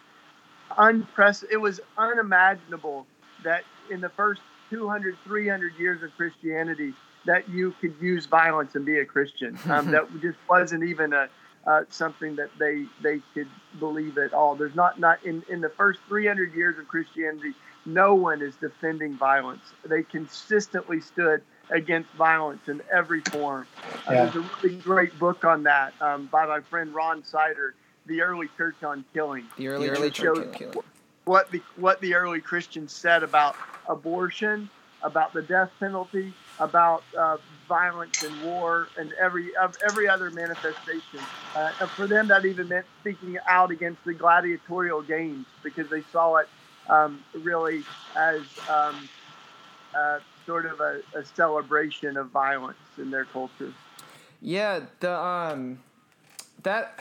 unprecedented. It was unimaginable that in the first 200, 300 years of Christianity, that you could use violence and be a Christian. [laughs] Um, that just wasn't even a uh, something that they they could believe at all. There's not not in in the first 300 years of Christianity, no one is defending violence. They consistently stood against violence in every form. Uh, yeah. There's a really great book on that um, by my friend Ron Sider the early church on killing. The early, the early church on killing. What the what the early Christians said about abortion, about the death penalty, about uh, violence and war, and every of every other manifestation. Uh, for them, that even meant speaking out against the gladiatorial games because they saw it um, really as um, uh, sort of a, a celebration of violence in their culture. Yeah, the um, that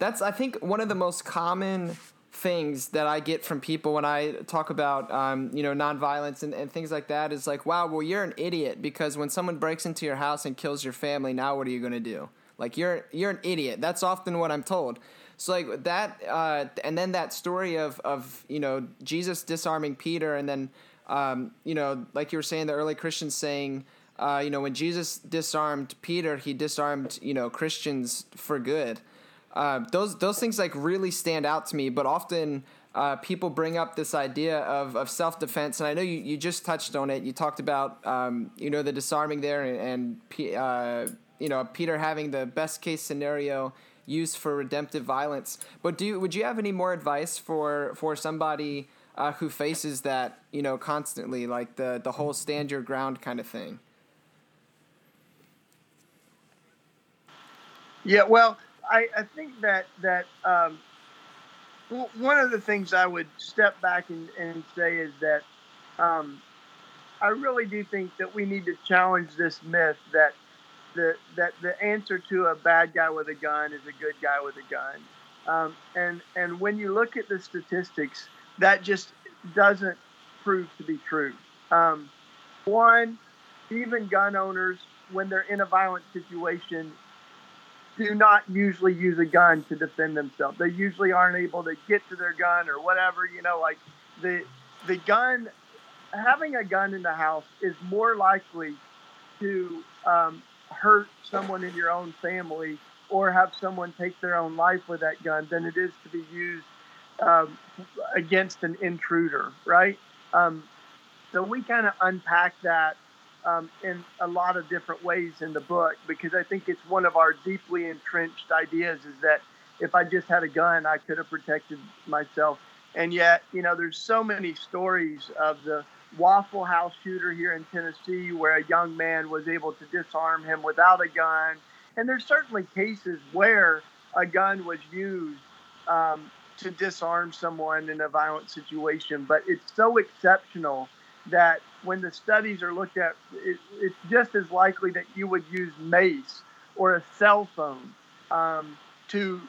that's I think one of the most common things that I get from people when I talk about um, you know nonviolence and, and things like that is like, wow, well you're an idiot because when someone breaks into your house and kills your family, now what are you gonna do? Like you're you're an idiot. That's often what I'm told. So like that, uh, and then that story of of you know Jesus disarming Peter, and then um, you know like you were saying, the early Christians saying. Uh, you know, when Jesus disarmed Peter, he disarmed, you know, Christians for good. Uh, those those things like really stand out to me. But often uh, people bring up this idea of, of self defense, and I know you, you just touched on it. You talked about um, you know the disarming there, and, and uh, you know Peter having the best case scenario used for redemptive violence. But do you, would you have any more advice for for somebody? Uh, who faces that you know constantly, like the the whole stand your ground kind of thing. Yeah, well, I, I think that that um, one of the things I would step back and, and say is that um, I really do think that we need to challenge this myth that the that the answer to a bad guy with a gun is a good guy with a gun. Um, and and when you look at the statistics, that just doesn't prove to be true. Um, one, even gun owners, when they're in a violent situation, do not usually use a gun to defend themselves. They usually aren't able to get to their gun or whatever. You know, like the the gun, having a gun in the house is more likely to um, hurt someone in your own family or have someone take their own life with that gun than it is to be used um, against an intruder, right? Um, so we kind of unpack that um, in a lot of different ways in the book because I think it's one of our deeply entrenched ideas is that if I just had a gun, I could have protected myself. And yet, you know, there's so many stories of the Waffle House shooter here in Tennessee where a young man was able to disarm him without a gun. And there's certainly cases where a gun was used um, to disarm someone in a violent situation, but it's so exceptional that when the studies are looked at, it, it's just as likely that you would use mace or a cell phone um, to,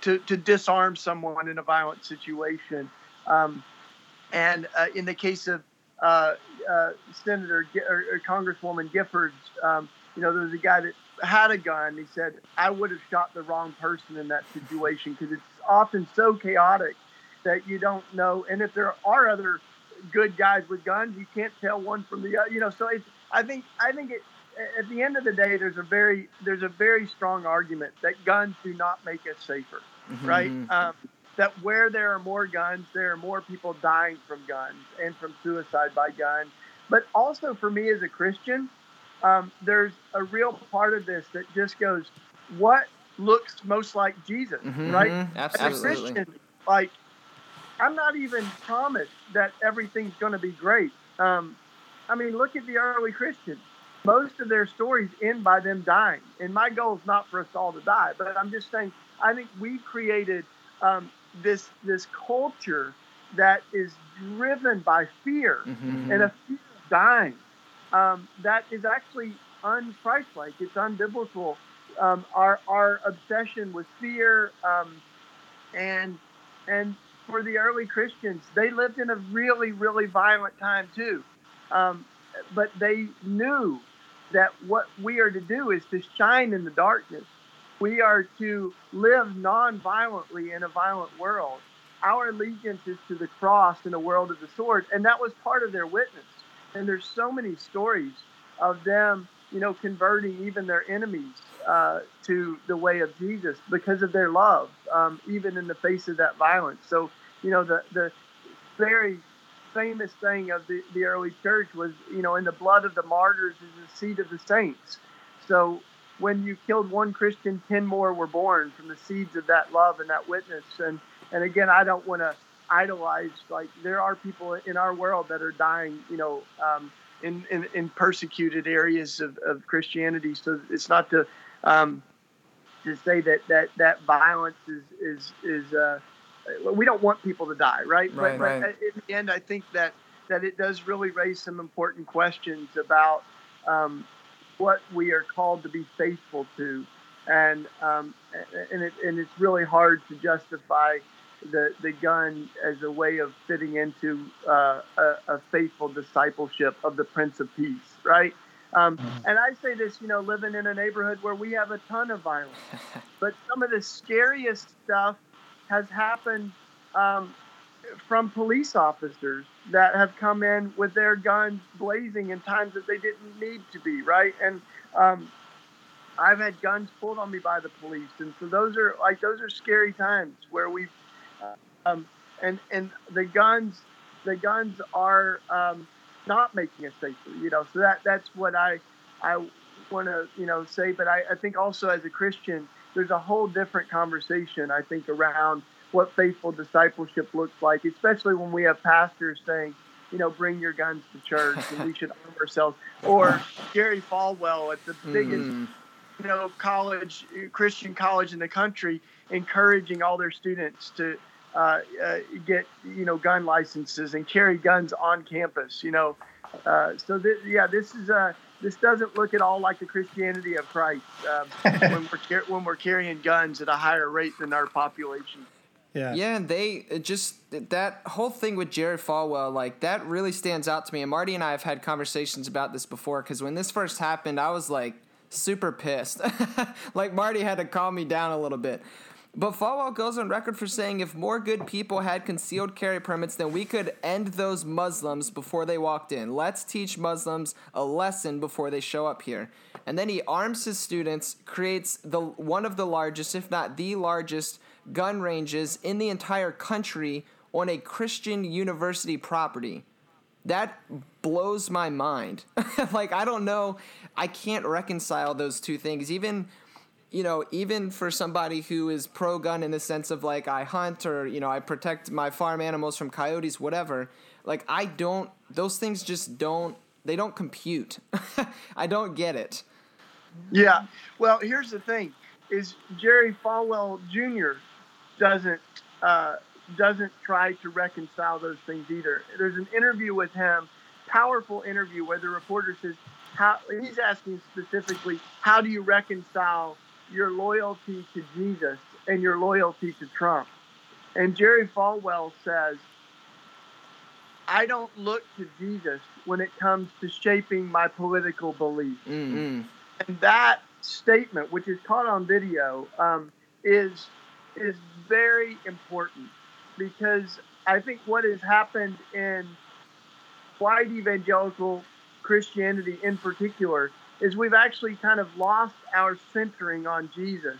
to, to disarm someone in a violent situation. Um, and uh, in the case of uh, uh, Senator or, or, Congresswoman Giffords, um, you know, there was a guy that had a gun. He said, I would have shot the wrong person in that situation because it's often so chaotic that you don't know. And if there are other good guys with guns, you can't tell one from the other. You know, so it's. I think I think it. At the end of the day, there's a very there's a very strong argument that guns do not make us safer, mm-hmm. right? Um, that where there are more guns, there are more people dying from guns and from suicide by gun. But also for me as a Christian, um, there's a real part of this that just goes, what looks most like Jesus, mm-hmm, right? Absolutely. As a Christian, like I'm not even promised that everything's going to be great. Um, I mean, look at the early Christians. Most of their stories end by them dying. And my goal is not for us all to die, but I'm just saying, I think we created um, this this culture that is driven by fear mm-hmm. and a fear of dying. Um, that is actually unchristlike. It's unbiblical. Um, our our obsession with fear um, and and for the early Christians. They lived in a really, really violent time too. Um, but they knew that what we are to do is to shine in the darkness. We are to live non-violently in a violent world. Our allegiance is to the cross in a world of the sword, and that was part of their witness. And there's so many stories of them, you know, converting even their enemies uh, to the way of Jesus because of their love, um, even in the face of that violence. So, you know, the, the very famous thing of the, the early church was, you know, in the blood of the martyrs is the seed of the saints. So when you killed one Christian, 10 more were born from the seeds of that love and that witness. And, and again, I don't want to idolize, like, there are people in our world that are dying, you know, um, in, in, in, persecuted areas of, of Christianity. So it's not to um, to say that that that violence is is is uh, we don't want people to die, right? right but, right. but in the end, I think that that it does really raise some important questions about um, what we are called to be faithful to, and um, and it, and it's really hard to justify the the gun as a way of fitting into uh, a, a faithful discipleship of the Prince of Peace, right? Um, mm-hmm. and I say this, you know, living in a neighborhood where we have a ton of violence, [laughs] but some of the scariest stuff has happened um, from police officers that have come in with their guns blazing in times that they didn't need to be, right? And um, I've had guns pulled on me by the police, and so those are like those are scary times where we've um, and and the guns the guns are um, not making us safer. You know, so that that's what I I want to you know say. But I, I think also as a Christian, there's a whole different conversation I think around what faithful discipleship looks like, especially when we have pastors saying, you know, bring your guns to church and we should arm ourselves. Or Jerry Falwell at the biggest, mm. you know, college, Christian college in the country, encouraging all their students to uh, uh, get you know gun licenses and carry guns on campus. You know, uh, so th- yeah, this is uh, this doesn't look at all like the Christianity of Christ um, [laughs] when we're car- when we're carrying guns at a higher rate than our population. Yeah. Yeah, and they just that whole thing with Jerry Falwell, like that really stands out to me. And Marty and I have had conversations about this before because when this first happened, I was like super pissed. [laughs] like Marty had to calm me down a little bit. But Falwell goes on record for saying if more good people had concealed carry permits, then we could end those Muslims before they walked in. Let's teach Muslims a lesson before they show up here. And then he arms his students, creates the one of the largest, if not the largest, gun ranges in the entire country on a Christian university property. That blows my mind. [laughs] like I don't know, I can't reconcile those two things. Even you know, even for somebody who is pro gun in the sense of like I hunt or, you know, I protect my farm animals from coyotes, whatever, like I don't, those things just don't, they don't compute. [laughs] I don't get it. Yeah. Well, here's the thing is Jerry Falwell Jr. doesn't uh, doesn't try to reconcile those things either. There's an interview with him, powerful interview, where the reporter says, "How?" He's asking specifically, "How do you reconcile your loyalty to Jesus and your loyalty to Trump?" And Jerry Falwell says, "I don't look to Jesus when it comes to shaping my political beliefs." Mm-hmm. And that statement, which is caught on video, um, is is very important because I think what has happened in white evangelical Christianity in particular is we've actually kind of lost our centering on Jesus.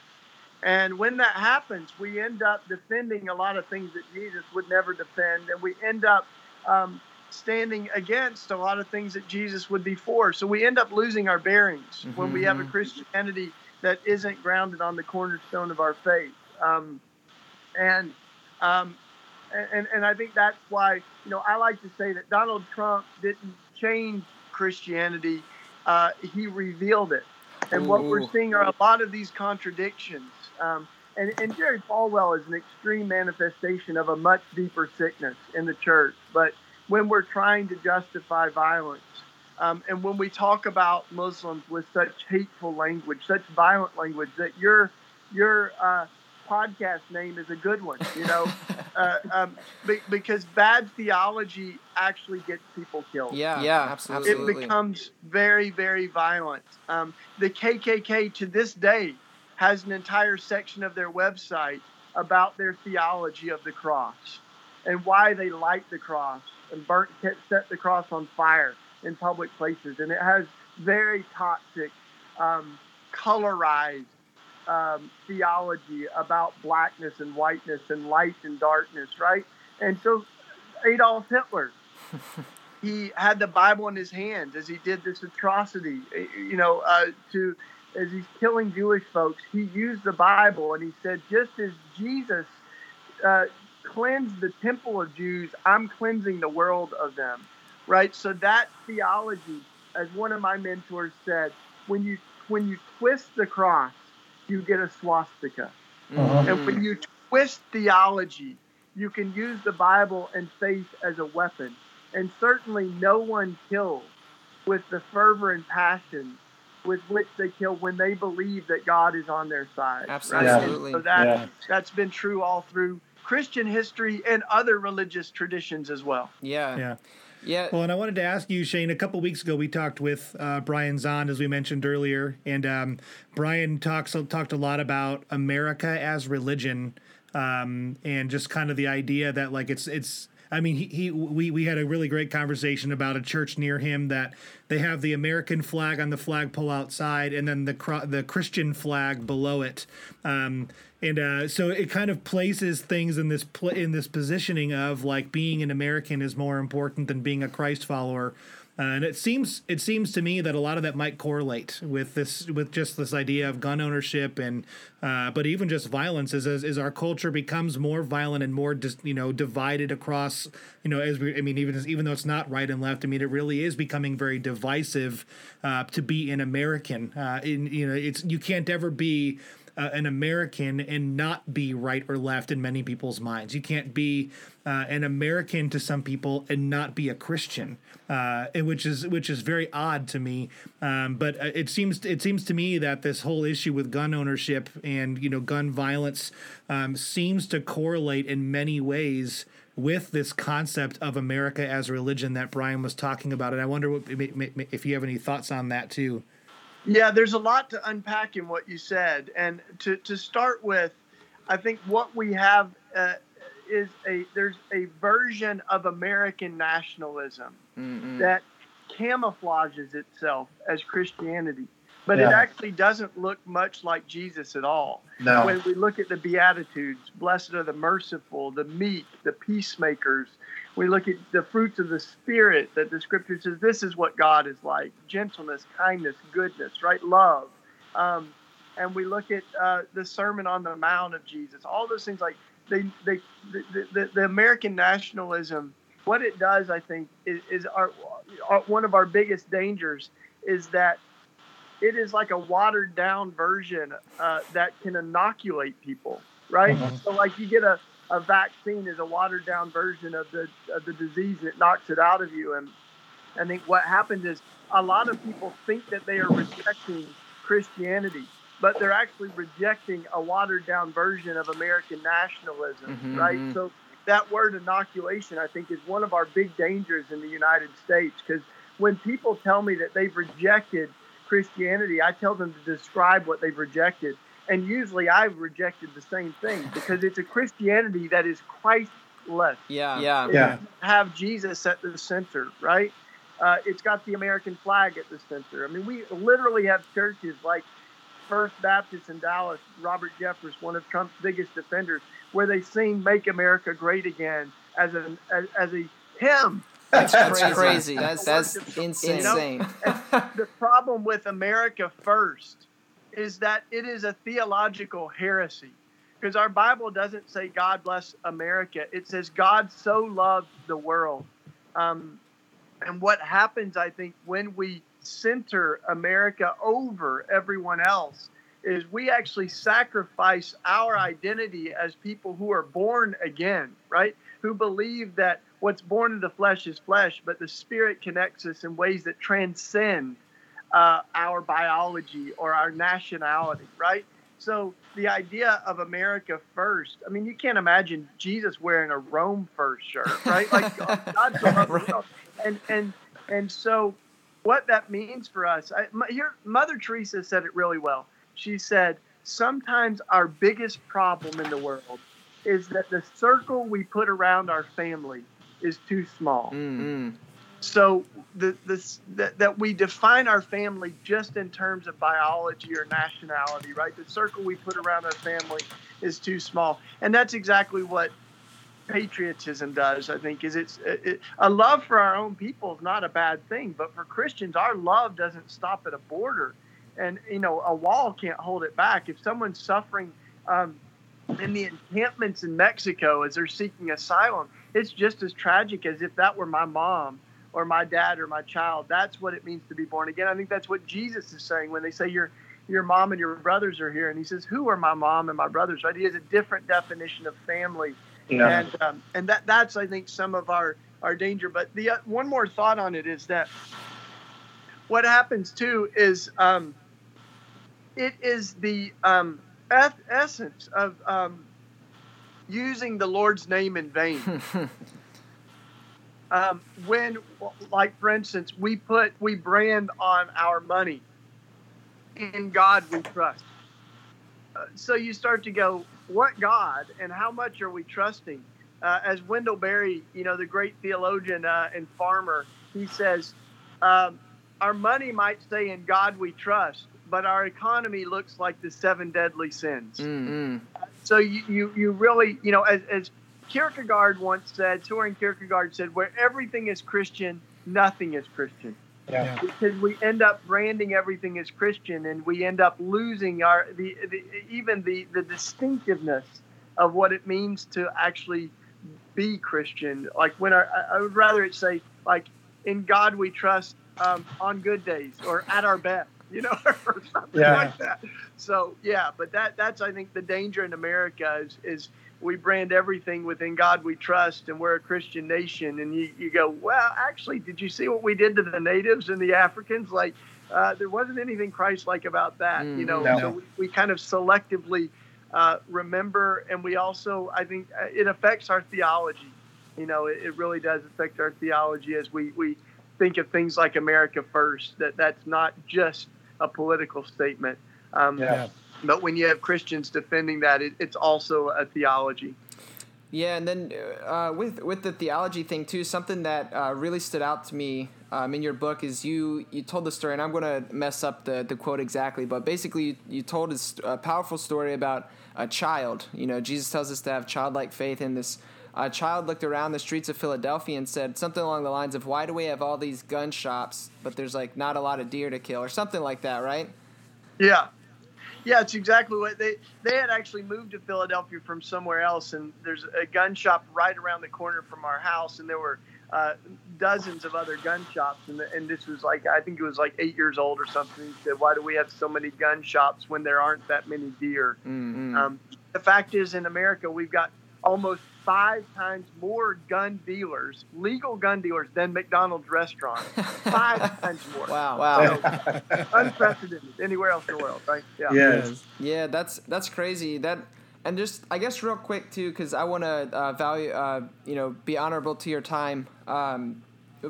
And when that happens, we end up defending a lot of things that Jesus would never defend, and we end up um, standing against a lot of things that Jesus would be for. So we end up losing our bearings mm-hmm. when we have a mm-hmm. Christianity that isn't grounded on the cornerstone of our faith. Um, and um, and, and I think that's why, you know, I like to say that Donald Trump didn't change Christianity, uh, he revealed it. And Ooh. what we're seeing are a lot of these contradictions. Um, and, and Jerry Falwell is an extreme manifestation of a much deeper sickness in the church. But when we're trying to justify violence, um, and when we talk about Muslims with such hateful language, such violent language, that your your uh, podcast name is a good one, you know, [laughs] uh, um, be, because bad theology actually gets people killed. Yeah, yeah, absolutely. It becomes very, very violent. Um, the KKK to this day has an entire section of their website about their theology of the cross and why they light the cross and burnt, set the cross on fire in public places, and it has very toxic, um, colorized um, theology about blackness and whiteness and light and darkness, right? And so Adolf Hitler, [laughs] he had the Bible in his hands as he did this atrocity, eh, you know, uh, to as he's killing Jewish folks. He used the Bible and he said, just as Jesus uh, cleansed the temple of Jews, I'm cleansing the world of them, right? So that theology, as one of my mentors said, when you when you twist the cross you get a swastika. Uh-huh. And when you twist theology, you can use the Bible and faith as a weapon. And certainly no one kills with the fervor and passion with which they kill when they believe that God is on their side. Absolutely. Right? So that, yeah. that's been true all through Christian history and other religious traditions as well. Yeah. Yeah. Yeah. Well, and I wanted to ask you, Shane. A couple weeks ago, we talked with uh, Brian Zahnd, as we mentioned earlier, and um, Brian talks talked a lot about America as religion, um, and just kind of the idea that like it's it's I mean, he, he we we had a really great conversation about a church near him that they have the American flag on the flagpole outside, and then the the Christian flag below it. Um, and uh, so it kind of places things in this pl- in this positioning of like being an American is more important than being a Christ follower. Uh, and it seems it seems to me that a lot of that might correlate with this with just this idea of gun ownership and uh, but even just violence as, as, as our culture becomes more violent and more dis, you know divided across you know as we I mean even even though it's not right and left I mean it really is becoming very divisive uh, to be an American. Uh, in you know it's you can't ever be uh, an American and not be right or left in many people's minds. You can't be uh, an American to some people and not be a Christian, uh, which is which is very odd to me. Um, but uh, it seems it seems to me that this whole issue with gun ownership and you know gun violence um, seems to correlate in many ways with this concept of America as religion that Brian was talking about. And I wonder what, if you have any thoughts on that too. Yeah, there's a lot to unpack in what you said. And to, to start with, I think what we have uh, is a there's a version of American nationalism mm-hmm. that camouflages itself as Christianity but yeah. it actually doesn't look much like Jesus at all. No. When we look at the Beatitudes, blessed are the merciful, the meek, the peacemakers. We look at the fruits of the Spirit that the Scripture says this is what God is like: gentleness, kindness, goodness, right, love. Um, and we look at uh, the Sermon on the Mount of Jesus. All those things, like they, they, the, the, the American nationalism. What it does, I think, is, is our, our one of our biggest dangers is that it is like a watered down version uh, that can inoculate people, right? Mm-hmm. So like you get a a vaccine is a watered down version of the of the disease and it knocks it out of you. And I think what happens is a lot of people think that they are rejecting Christianity, but they're actually rejecting a watered down version of American nationalism, Mhm, right? mhm. So that word inoculation, I think, is one of our big dangers in the United States because when people tell me that they've rejected Christianity, I tell them to describe what they've rejected. And usually I've rejected the same thing because it's a Christianity that is Christless. Yeah. Yeah. Yeah. have Jesus at the center, right? Uh, it's got the American flag at the center. I mean, we literally have churches like First Baptist in Dallas, Robert Jeffress, one of Trump's biggest defenders, where they sing "Make America Great Again" as a as, as a hymn. That's That's crazy. crazy. That's, That's that's insane. insane. the problem with America first is that it is a theological heresy because our Bible doesn't say God bless America. It says God so loved the world. Um, and what happens, I think, when we center America over everyone else is we actually sacrifice our identity as people who are born again, right? Who believe that what's born of the flesh is flesh, but the spirit connects us in ways that transcend uh, our biology or our nationality, right? So the idea of America first, I mean, you can't imagine Jesus wearing a Rome first shirt, [laughs] right? Like God's the love of the world. and and and so what that means for us, I, m- here Mother Teresa said it really well. She said, sometimes our biggest problem in the world is that the circle we put around our family is too small. Mm. So the this that, that we define our family just in terms of biology or nationality, right? The circle we put around our family is too small, and that's exactly what patriotism does. I think is it's it, a love for our own people is not a bad thing, but for Christians, our love doesn't stop at a border, and you know a wall can't hold it back. If someone's suffering. Um, in the encampments in Mexico as they're seeking asylum, it's just as tragic as if that were my mom or my dad or my child. That's what it means to be born again. I think that's what Jesus is saying when they say your your mom and your brothers are here, and he says, "Who are my mom and my brothers?" Right? He has a different definition of family, Yeah. and um, and that that's I think some of our our danger. But the uh, one more thought on it is that what happens too is um, it is the um, essence of um, using the Lord's name in vain. [laughs] um, when, like for instance, we put we brand on our money. In God we trust. Uh, so you start to go, what God and how much are we trusting? Uh, as Wendell Berry, you know, the great theologian uh, and farmer, he says, um, our money might say in God we trust, but our economy looks like the seven deadly sins. Mm. So you, you, you really, you know, as, as Kierkegaard once said, Soren Kierkegaard said, where everything is Christian, nothing is Christian. Yeah. Because we end up branding everything as Christian, and we end up losing our the, the even the the distinctiveness of what it means to actually be Christian. Like when our, I I would rather it say like in God we trust um, on good days or at our best, [laughs] you know, or something Yeah. like that. So yeah, but that that's I think the danger in America is is we brand everything within God we trust, and we're a Christian nation. And you, you go, well, actually, did you see what we did to the natives and the Africans? Like, uh, there wasn't anything Christ-like about that, you know. No. So we, we kind of selectively uh, remember, and we also, I think, uh, it affects our theology. You know, it, it really does affect our theology as we we think of things like America first. That that's not just a political statement. Um, Yeah. But when you have Christians defending that, it, it's also a theology. Yeah, and then uh, with with the theology thing too, something that uh, really stood out to me um, in your book is you you told the story, and I'm gonna mess up the, the quote exactly, but basically you, you told a, st- a powerful story about a child. You know, Jesus tells us to have childlike faith, and this uh, child looked around the streets of Philadelphia and said something along the lines of, "Why do we have all these gun shops, but there's like not a lot of deer to kill, or something like that, right?" Yeah. Yeah, it's exactly what they they had actually moved to Philadelphia from somewhere else, and there's a gun shop right around the corner from our house, and there were uh, dozens of other gun shops, and, and this was like I think it was like eight years old or something. He said, "Why do we have so many gun shops when there aren't that many deer?" Mm-hmm. Um, the fact is, in America, we've got almost five times more gun dealers, legal gun dealers, than McDonald's restaurants. [laughs] Five times more. Wow. Wow. So, [laughs] unprecedented anywhere else in the world, right? Yeah. Yes. Yeah, that's that's crazy. That and just I guess real quick too, because I want to uh, value, uh, you know, be honorable to your time. Um,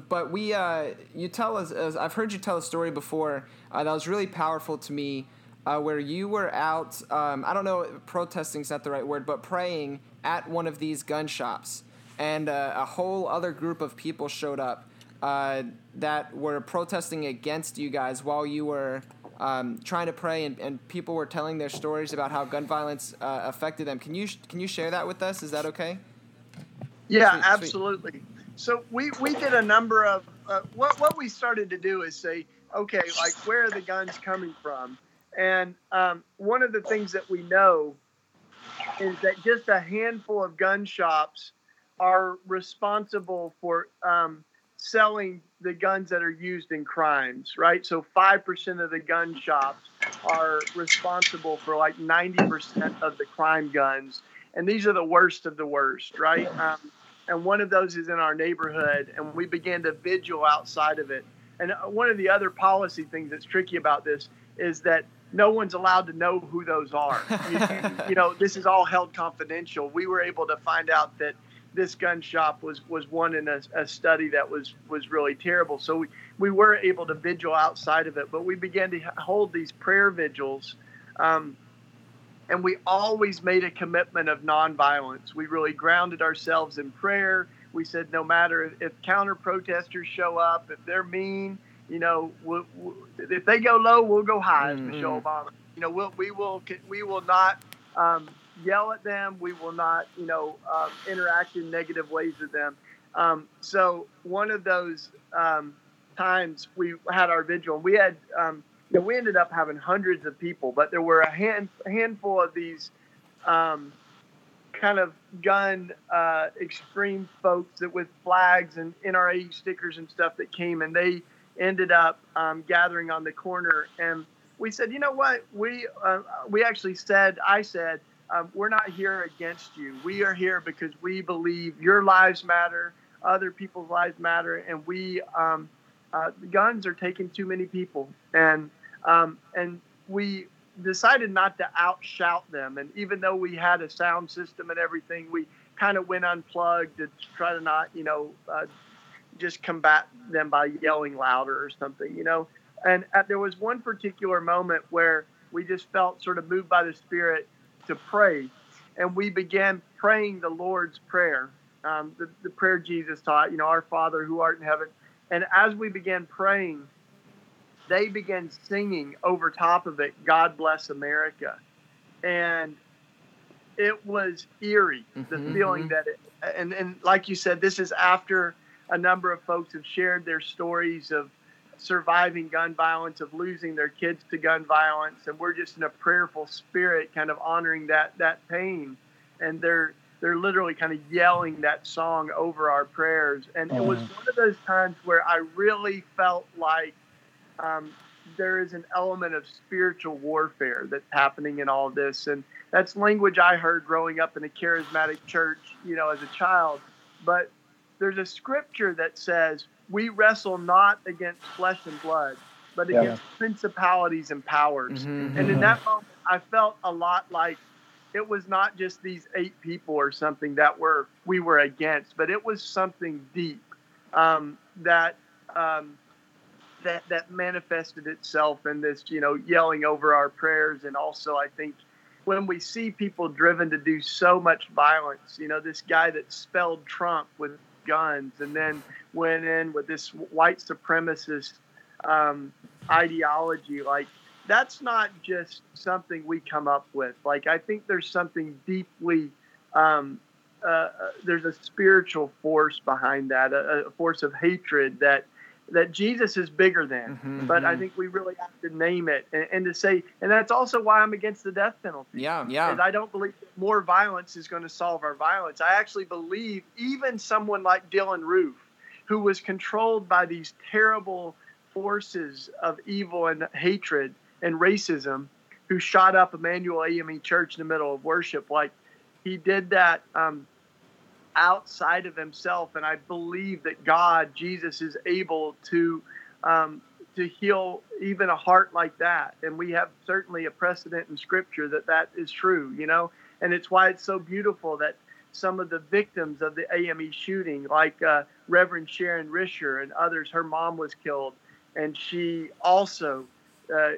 but we, uh, you tell us, as I've heard you tell a story before uh, that was really powerful to me, uh, where you were out. Um, I don't know, protesting is not the right word, but praying at one of these gun shops, and uh, a whole other group of people showed up that were protesting against you guys while you were um, trying to pray, and, and, people were telling their stories about how gun violence uh, affected them. Can you can you share that with us? Is that okay? Yeah, sweet, absolutely. Sweet. So we we did a number of uh, what what we started to do is say, okay, like where are the guns coming from? And um, one of the things that we know is that just a handful of gun shops are responsible for um, selling the guns that are used in crimes, right? So 5% of the gun shops are responsible for like 90% of the crime guns. And these are the worst of the worst, right? Um, and one of those is in our neighborhood, and we began to vigil outside of it. And uh, one of the other policy things that's tricky about this is that no one's allowed to know who those are. [laughs] you, you know, this is all held confidential. We were able to find out that this gun shop was was one in a, a, study that was was really terrible. So we, we were able to vigil outside of it, but we began to hold these prayer vigils, um, and we always made a commitment of nonviolence. We really grounded ourselves in prayer. We said no matter if, if counter protesters show up, if they're mean, you know, we'll, we'll, if they go low, we'll go high, mm-hmm. Michelle Obama. You know, we'll, we will we will not. Um, yell at them. We will not, you know, um, interact in negative ways with them. Um, so one of those um, times we had our vigil, and we had, um, you know, we ended up having hundreds of people, but there were a hand, handful of these um, kind of gun uh, extreme folks that with flags and NRA stickers and stuff that came, and they ended up um, gathering on the corner and we said, you know what? We uh, we actually said, I said, um, we're not here against you. We are here because we believe your lives matter, other people's lives matter, and we um, uh, guns are taking too many people, and um, and we decided not to outshout them. And even though we had a sound system and everything, we kind of went unplugged to try to not, you know, uh, just combat them by yelling louder or something, you know. And at, uh, there was one particular moment where we just felt sort of moved by the Spirit to pray. And we began praying the Lord's Prayer, um, the, the prayer Jesus taught, you know, Our Father who art in heaven. And as we began praying, they began singing over top of it, God bless America. And it was eerie, mm-hmm, the feeling mm-hmm. that it, and, and like you said, this is after a number of folks have shared their stories of surviving gun violence, of losing their kids to gun violence, and we're just in a prayerful spirit, kind of honoring that that pain. And they're they're literally kind of yelling that song over our prayers. And it was one of those times where I really felt like um, there is an element of spiritual warfare that's happening in all this. And that's language I heard growing up in a charismatic church, you know, as a child. But there's a scripture that says, we wrestle not against flesh and blood, but yeah. against principalities and powers. Mm-hmm. And in that moment, I felt a lot like it was not just these eight people or something that were we were against, but it was something deep um, that um, that that manifested itself in this, you know, yelling over our prayers, and also I think when we see people driven to do so much violence, you know, this guy that spelled Trump with guns and then went in with this white supremacist um, ideology. Like, that's not just something we come up with. Like, I think there's something deeply, um, uh, uh, there's a spiritual force behind that, a, a, force of hatred that that Jesus is bigger than. Mm-hmm, but I mm-hmm. think we really have to name it and, and, to say, and that's also why I'm against the death penalty. Yeah, yeah. I don't believe more violence is going to solve our violence. I actually believe even someone like Dylann Roof, who was controlled by these terrible forces of evil and hatred and racism, who shot up Emanuel AME Church in the middle of worship, like he did that um, outside of himself, and I believe that God, Jesus, is able to um, to heal even a heart like that. And we have certainly a precedent in Scripture that that is true. You know, and it's why it's so beautiful that some of the victims of the AME shooting, like uh, Reverend Sharon Risher and others, her mom was killed, and she also uh,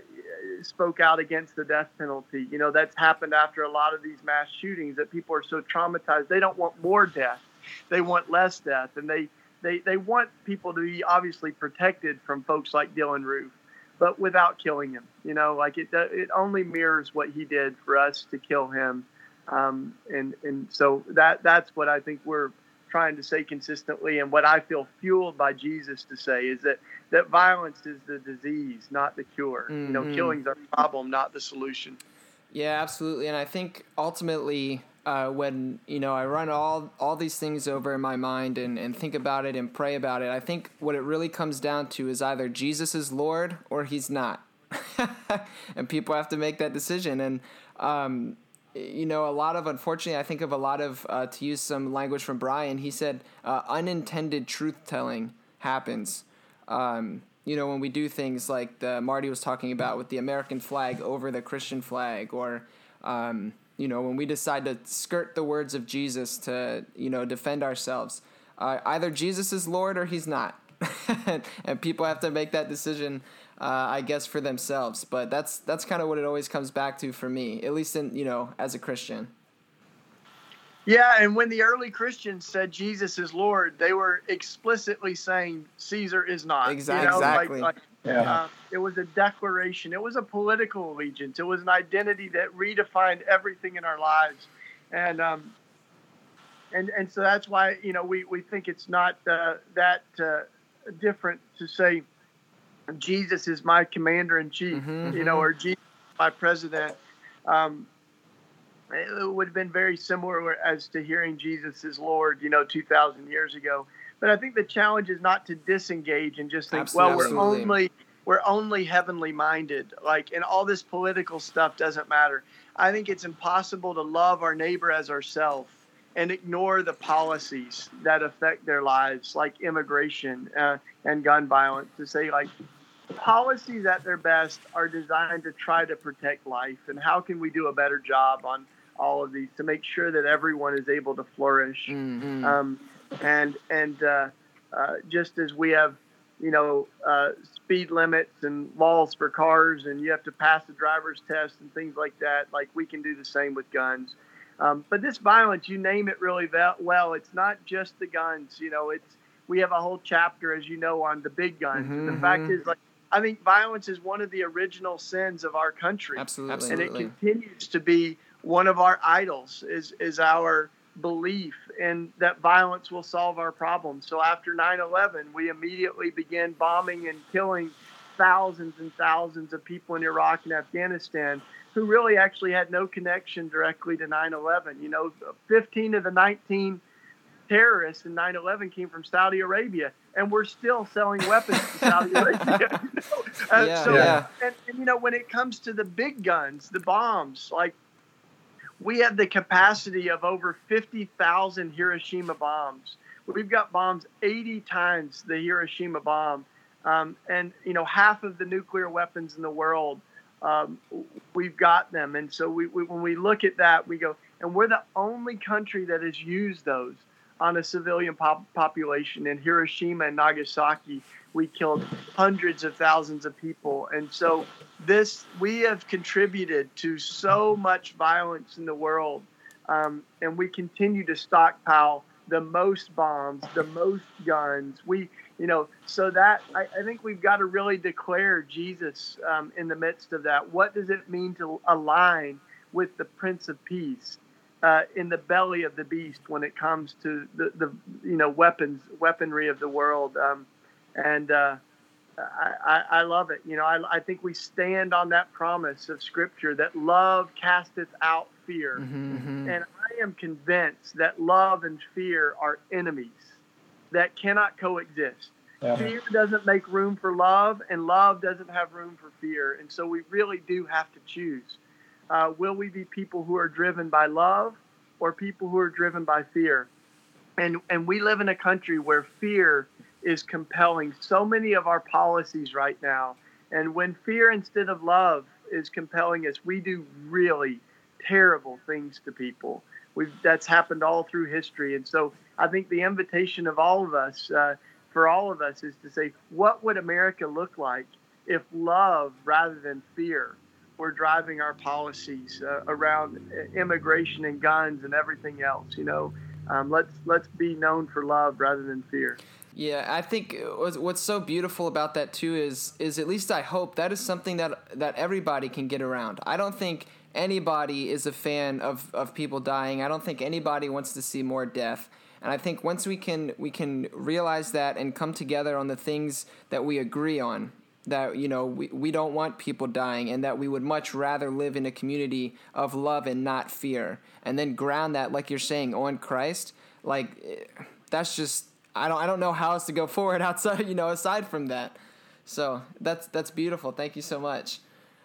spoke out against the death penalty. You know, that's happened after a lot of these mass shootings that people are so traumatized. They don't want more death, they want less death, and they they, they want people to be obviously protected from folks like Dylann Roof, but without killing him. You know, like it it only mirrors what he did for us to kill him. Um, and and so that that's what I think we're trying to say consistently, and what I feel fueled by Jesus to say is that that violence is the disease, not the cure. Mm-hmm. You know, mm-hmm. killing's our problem, not the solution. Yeah, absolutely. And I think ultimately, uh, when you know I run all all these things over in my mind and, and think about it and pray about it, I think what it really comes down to is either Jesus is Lord or He's not, [laughs] and people have to make that decision. And um, you know, a lot of unfortunately, I think of a lot of uh, to use some language from Brian. He said uh, unintended truth telling happens. Um, you know, when we do things like the Marty was talking about with the American flag over the Christian flag, or um, you know, when we decide to skirt the words of Jesus to you know defend ourselves, uh, either Jesus is Lord or He's not, [laughs] and people have to make that decision uh, I guess, for themselves. But that's that's kind of what it always comes back to for me, at least in you know as a Christian. Yeah, and when the early Christians said Jesus is Lord, they were explicitly saying Caesar is not. Exactly. You know, exactly. Like, like, yeah. Uh, it was a declaration. It was a political allegiance. It was an identity that redefined everything in our lives, and um, and and so that's why you know we we think it's not uh, that uh, different to say Jesus is my commander in chief, mm-hmm, you know, mm-hmm. or Jesus my president. Um, it would have been very similar as to hearing Jesus is Lord, you know, 2,000 years ago. But I think the challenge is not to disengage and just think, absolutely, well, we're only we're only heavenly minded. Like, and all this political stuff doesn't matter. I think it's impossible to love our neighbor as ourselves and ignore the policies that affect their lives, like immigration uh, and gun violence. To say, like, policies at their best are designed to try to protect life. And how can we do a better job on all of these to make sure that everyone is able to flourish? Mm-hmm. Um, and and uh, uh, just as we have, you know, uh, speed limits and laws for cars, and you have to pass the driver's test and things like that, like we can do the same with guns. Um, but this violence, you name it really well. It's not just the guns. You know, it's we have a whole chapter, as you know, on the big guns. Mm-hmm. The fact mm-hmm. is, like I think violence is one of the original sins of our country. Absolutely. And it continues to be one of our idols is is our belief in that violence will solve our problems. So after 9/11, we immediately began bombing and killing thousands and thousands of people in Iraq and Afghanistan who really actually had no connection directly to 9/11. You know, 15 of the 19 terrorists in 9/11 came from Saudi Arabia and we're still selling weapons to Saudi Arabia. [laughs] uh, yeah, so, yeah. And, and, you know, when it comes to the big guns, the bombs, like we have the capacity of over 50,000 Hiroshima bombs. We've got bombs 80 times the Hiroshima bomb. Um, and, you know, half of the nuclear weapons in the world, um, we've got them. And so we, we, when we look at that, we go, and we're the only country that has used those on a civilian pop- population. In Hiroshima and Nagasaki, we killed hundreds of thousands of people. And so, this, we have contributed to so much violence in the world. Um, and we continue to stockpile the most bombs, the most guns. We, you know, so that I, I think we've got to really declare Jesus um, in the midst of that. What does it mean to align with the Prince of Peace? Uh, in the belly of the beast when it comes to the, the you know weapons weaponry of the world. Um, and uh, I, I, love it. You know I, I think we stand on that promise of scripture that love casteth out fear. Mm-hmm, mm-hmm. and I am convinced that love and fear are enemies that cannot coexist. Yeah. fear doesn't make room for love and love doesn't have room for fear. And so we really do have to choose uh, will we be people who are driven by love or people who are driven by fear. And, and we live in a country where fear is compelling so many of our policies right now. And when fear instead of love is compelling us, we do really terrible things to people. We've, that's happened all through history. And so I think the invitation of all of us, uh, for all of us, is to say, what would America look like if love rather than fear were driving our policies uh, around immigration and guns and everything else? You know, um, let's let's be known for love rather than fear. Yeah, I think what's so beautiful about that too is is at least I hope that is something that that everybody can get around. I don't think anybody is a fan of, of people dying. I don't think anybody wants to see more death. And I think once we can we can realize that and come together on the things that we agree on, that you know we, we don't want people dying and that we would much rather live in a community of love and not fear and then ground that like you're saying on christ like eh, that's just i don't i don't know how else to go [laughs] forward outside you know aside from that so that's that's beautiful thank you so much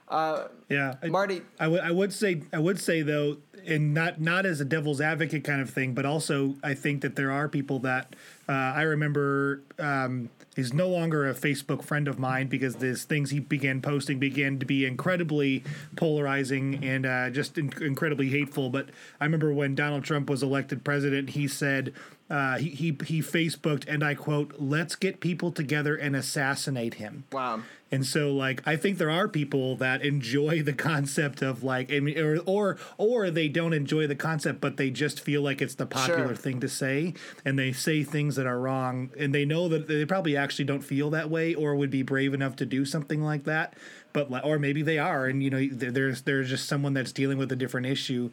uh, yeah, Marty. I would I would say I would say though, and not not as a devil's advocate kind of thing, but also I think that there are people that uh, I remember. Um, he's no longer a Facebook friend of mine because these things he began posting began to be incredibly polarizing and uh, just in- incredibly hateful. But I remember when Donald Trump was elected president, he said uh, he, he he Facebooked and I quote, "Let's get people together and assassinate him." Wow. And so, like, I think there are people that enjoy the concept of like, I mean, or or or they don't enjoy the concept, but they just feel like it's the popular Sure. thing to say, and they say things that are wrong, and they know that they probably actually don't feel that way, or would be brave enough to do something like that, but or maybe they are, and you know, there's there's just someone that's dealing with a different issue.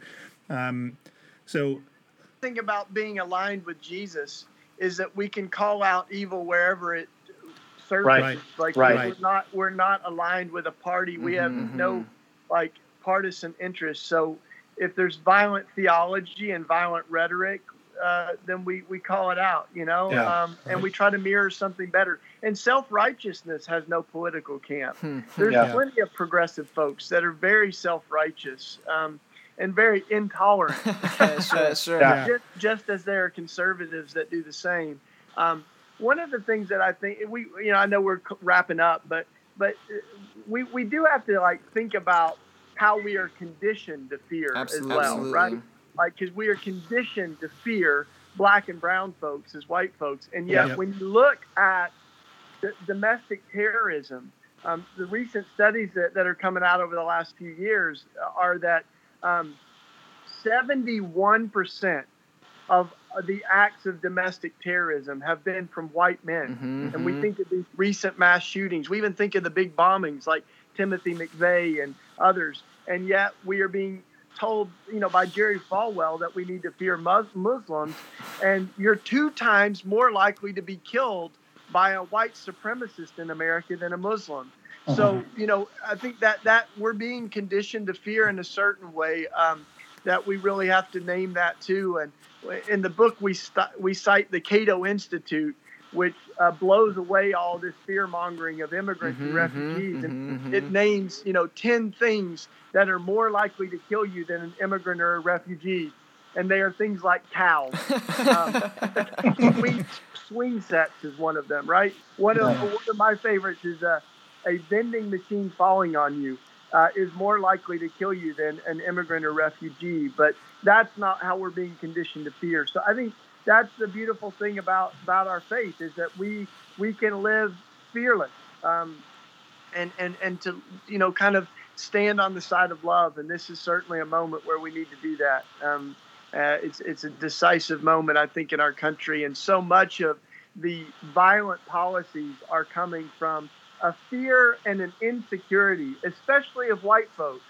Um, so thing about being aligned with Jesus is that we can call out evil wherever it surfaces. Right. Like Right. we're not we're not aligned with a party. We have Mhm. no like partisan interests. So if there's violent theology and violent rhetoric, uh, then we, we call it out, you know, Yeah. um, and we try to mirror something better. And self righteousness has no political camp. Hmm. There's Yeah. plenty of progressive folks that are very self righteous um, and very intolerant [laughs] [laughs] Yeah, sure, sure. Yeah. just, just as there are conservatives that do the same. Um, one of the things that I think we, you know, I know we're wrapping up, but but uh, we we do have to like think about how we are conditioned to fear Absolutely. as well, Absolutely. right? Like because we are conditioned to fear black and brown folks as white folks, and yet Yeah. when you look at d- domestic terrorism, um, the recent studies that, that are coming out over the last few years are that um, 71% of the acts of domestic terrorism have been from white men. Mhm, And we mhm. think of these recent mass shootings. We even think of the big bombings like Timothy McVeigh and others. And yet we are being told, you know, by Jerry Falwell that we need to fear Mus- Muslims. And you're two times more likely to be killed by a white supremacist in America than a Muslim. So, you know, I think that that we're being conditioned to fear in a certain way um, that we really have to name that too. And in the book, we st- we cite the Cato Institute, which uh, blows away all this fear mongering of immigrants Mhm, and refugees, and mhm, it names you know ten things that are more likely to kill you than an immigrant or a refugee, and they are things like cows. um, swing, swing sets is one of them, right? One of one of my favorites is a a vending machine falling on you uh, is more likely to kill you than an immigrant or refugee. But that's not how we're being conditioned to fear. So I think that's the beautiful thing about about our faith is that we we can live fearless, um, and and and to you know kind of stand on the side of love. And this is certainly a moment where we need to do that. Um, uh, it's it's a decisive moment, I think, in our country, and so much of the violent policies are coming from a fear and an insecurity, especially of white folks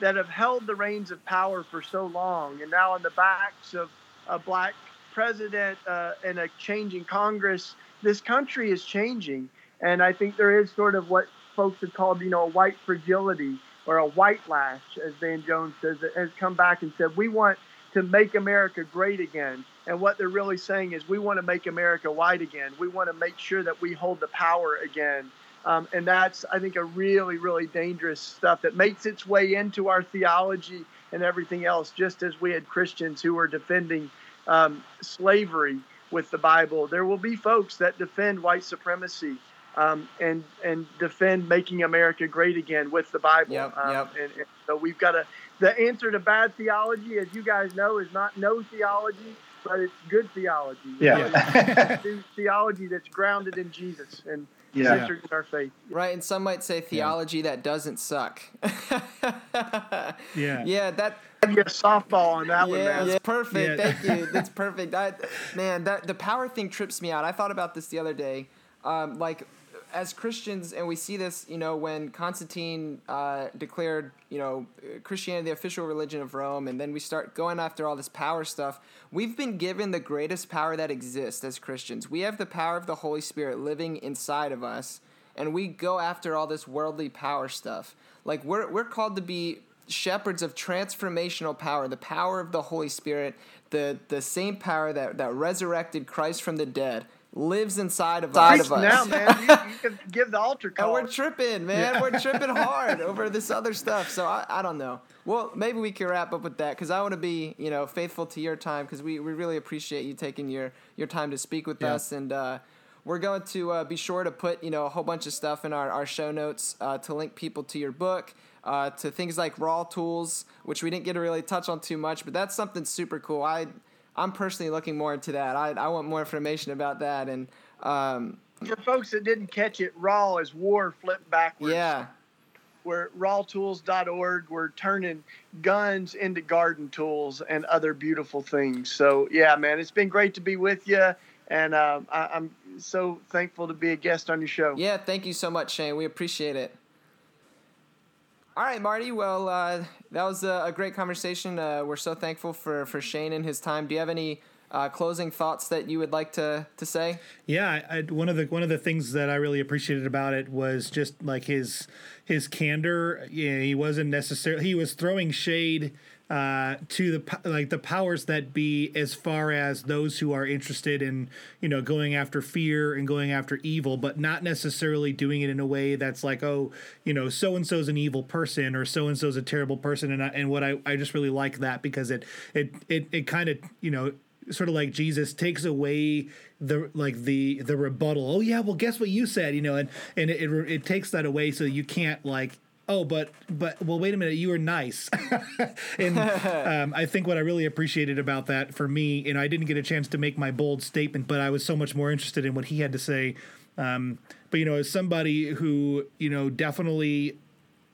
that have held the reins of power for so long, and now on the backs of a black president uh, and a changing Congress, this country is changing, and I think there is sort of what folks have called, you know, a white fragility or a white lash, as Van Jones says, that has come back and said we want to make America great again. And what they're really saying is we want to make America white again. We want to make sure that we hold the power again. Um, and that's, I think, a really, really dangerous stuff that makes its way into our theology and everything else, just as we had Christians who were defending um, slavery with the Bible. There will be folks that defend white supremacy um, and and defend making America great again with the Bible. Yep, um, yep. And, and so we've got to. The answer to bad theology, as you guys know, is not no theology, but it's good theology. Yeah. [laughs] Theology that's grounded in Jesus and Yeah. centered in our faith. Right, and some might say theology that doesn't suck. Yeah. [laughs] Yeah, that Give you a softball on that one, yeah, man. it's perfect. Yeah. Thank you. That's [laughs] perfect. I, man, that the power thing trips me out. I thought about this the other day. Um, like, as Christians, and we see this, you know, when Constantine uh, declared, you know, Christianity the official religion of Rome, and then we start going after all this power stuff. We've been given the greatest power that exists as Christians. We have the power of the Holy Spirit living inside of us, and we go after all this worldly power stuff. Like we're we're called to be shepherds of transformational power, the power of the Holy Spirit, the the same power that, that resurrected Christ from the dead lives inside of us. Now, man. You, you [laughs] can give the altar And we're tripping, man. We're tripping [laughs] hard over this other stuff. So I, I don't know. Well, maybe we can wrap up with that because I want to be, you know, faithful to your time because we, we really appreciate you taking your, your time to speak with Yeah. us. And uh, we're going to uh, be sure to put, you know, a whole bunch of stuff in our, our show notes uh, to link people to your book, uh, to things like RAWtools, which we didn't get to really touch on too much, but that's something super cool. I, I'm personally looking more into that. I, I want more information about that. And um, For folks that didn't catch it, raw is war flipped backwards. yeah. We're at rawtools.org. We're turning guns into garden tools and other beautiful things. So, yeah, man, it's been great to be with you. And um, I, I'm so thankful to be a guest on your show. Yeah, thank you so much, Shane. We appreciate it. All right, Marty. Well, uh, that was a, a great conversation. Uh, we're so thankful for, for Shane and his time. Do you have any uh, closing thoughts that you would like to, to say? Yeah, I, one of the one of the things that I really appreciated about it was just like his his candor. Yeah, he wasn't necessarily he was throwing shade uh, to the like the powers that be as far as those who are interested in you know going after fear and going after evil, but not necessarily doing it in a way that's like oh you know so and so's an evil person or so and so's a terrible person. And I, and what I, I just really like that because it it it, it kind of you know sort of like Jesus takes away the like the the rebuttal. Oh yeah, well guess what you said, you know, and and it it, it takes that away so you can't like oh but but well wait a minute you were nice. [laughs] And [laughs] um, i think what i really appreciated about that for me you know i didn't get a chance to make my bold statement but i was so much more interested in what he had to say. Um, but you know as somebody who you know definitely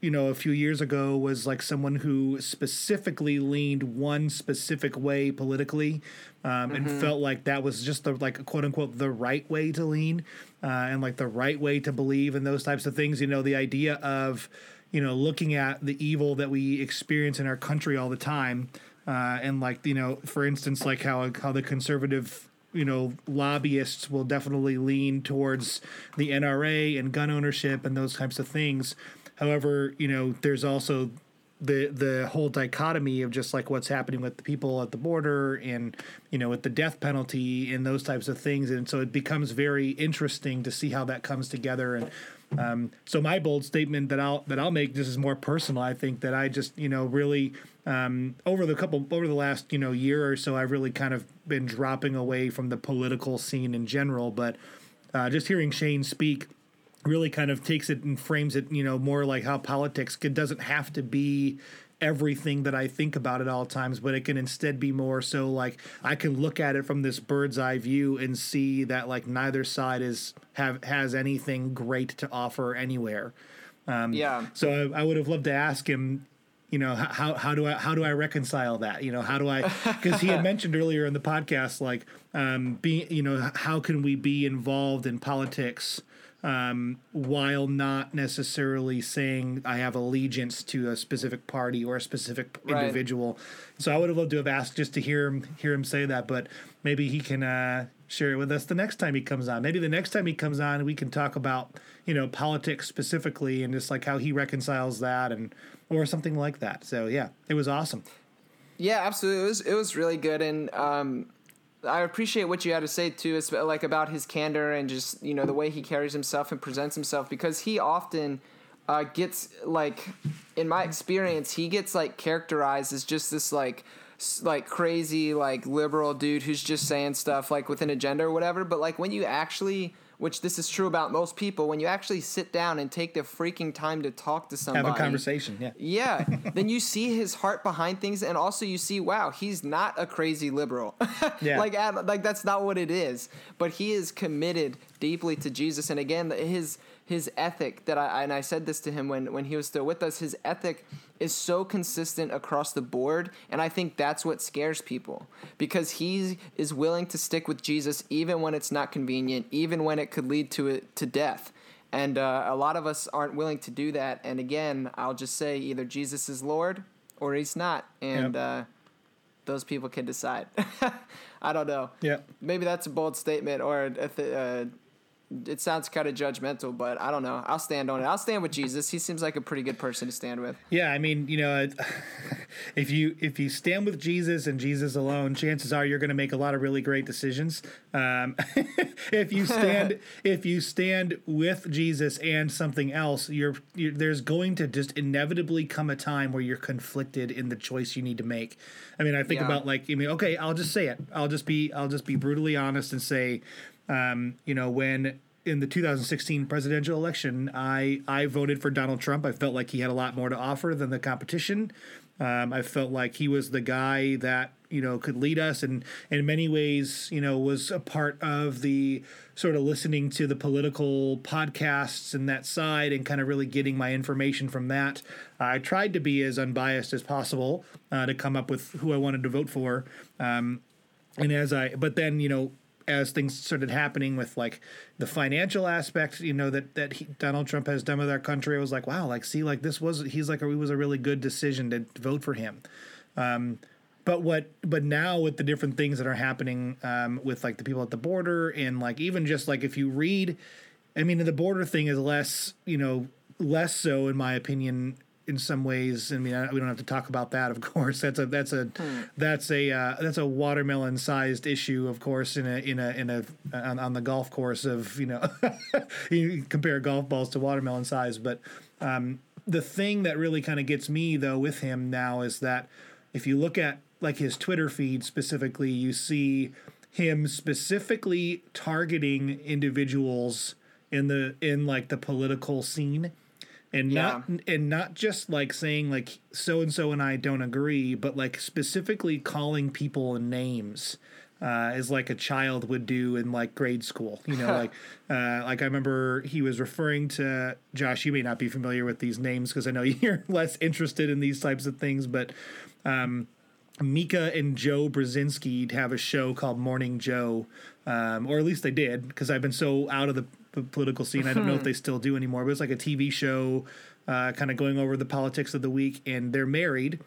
you know, a few years ago was like someone who specifically leaned one specific way politically, um, and felt like that was just the like quote unquote the right way to lean, uh, and like the right way to believe and those types of things. You know, the idea of you know looking at the evil that we experience in our country all the time, uh, and like you know, for instance, like how how the conservative you know lobbyists will definitely lean towards the NRA and gun ownership and those types of things. However, you know, there's also the the whole dichotomy of just like what's happening with the people at the border and you know with the death penalty and those types of things. And so it becomes very interesting to see how that comes together. And um, so my bold statement that I'll that I'll make this is more personal I think that I just you know really um, over the couple over the last you know year or so I've really kind of been dropping away from the political scene in general. But uh, just hearing Shane speak really kind of takes it and frames it, you know, more like how politics it doesn't have to be everything that I think about at all times, but it can instead be more so like I can look at it from this bird's eye view and see that like neither side is have has anything great to offer anywhere. Um, Yeah. So I, I would have loved to ask him, you know, how how do I how do I reconcile that? You know, how do I? Because he had [laughs] mentioned earlier in the podcast, like, um, being, you know, how can we be involved in politics? Um, while not necessarily saying I have allegiance to a specific party or a specific Right. individual. So I would have loved to have asked just to hear him hear him say that, but maybe he can uh, share it with us the next time he comes on. Maybe the next time he comes on, we can talk about you know politics specifically and just like how he reconciles that and or something like that. So yeah, it was awesome. Yeah, absolutely. It was it was really good, and um, I appreciate what you had to say too, like about his candor and just you know the way he carries himself and presents himself because he often uh, gets like, in my experience, he gets like characterized as just this like like crazy like liberal dude who's just saying stuff like with an agenda or whatever. But like when you actually which this is true about most people, when you actually sit down and take the freaking time to talk to somebody, have a conversation, yeah, yeah, [laughs] then you see his heart behind things, and also you see, wow, he's not a crazy liberal, [laughs] yeah, like like that's not what it is, but he is committed deeply to Jesus, and again, his his ethic that I and I said this to him when when he was still with us. His ethic is so consistent across the board, and I think that's what scares people because he is willing to stick with Jesus even when it's not convenient, even when it could lead to it to death. And uh, a lot of us aren't willing to do that. And again, I'll just say either Jesus is Lord or he's not, and yep. uh, those people can decide. [laughs] I don't know. Yeah. Maybe that's a bold statement or a, th- uh, it sounds kind of judgmental, but I don't know. I'll stand on it. I'll stand with Jesus. He seems like a pretty good person to stand with. Yeah, I mean, you know, [laughs] if you if you stand with Jesus and Jesus alone, chances are you're going to make a lot of really great decisions. Um, [laughs] if you stand [laughs] if you stand with Jesus and something else, you're, you're there's going to just inevitably come a time where you're conflicted in the choice you need to make. I mean, I think yeah. about like, I mean, okay, I'll just say it. I'll just be I'll just be brutally honest and say um, you know, when in the 2016 presidential election, I I voted for Donald Trump. I felt like he had a lot more to offer than the competition. Um, I felt like he was the guy that you know could lead us, and in many ways, you know, was a part of the sort of listening to the political podcasts and that side, and kind of really getting my information from that. I tried to be as unbiased as possible uh, to come up with who I wanted to vote for. Um, and as I, but then you know, as things started happening with like the financial aspect, you know that that he, Donald Trump has done with our country, I was like, wow, like see, like this was he's like it was a really good decision to vote for him. Um, but what but now with the different things that are happening um, with like the people at the border and like even just like if you read, I mean the border thing is less you know less so in my opinion in some ways. I mean, I, we don't have to talk about that, of [laughs] course. That's a that's a hmm. that's a uh, that's a watermelon sized issue, of course, in a in a in a on, on the golf course of you know [laughs] you compare golf balls to watermelon size. But um, the thing that really kind of gets me though with him now is that if you look at like his Twitter feed specifically, you see him specifically targeting individuals in the in like the political scene and yeah. not and not just like saying like so and so and I don't agree, but like specifically calling people names. Uh, as like a child would do in like grade school, you know, [laughs] like uh, like I remember he was referring to Josh. You may not be familiar with these names because I know [laughs] you're less interested in these types of things, but um, Mika and Joe Brzezinski have a show called Morning Joe, um, or at least they did because I've been so out of the political scene. I don't know if they still do anymore, but it's like a TV show, uh, kind of going over the politics of the week. And they're married,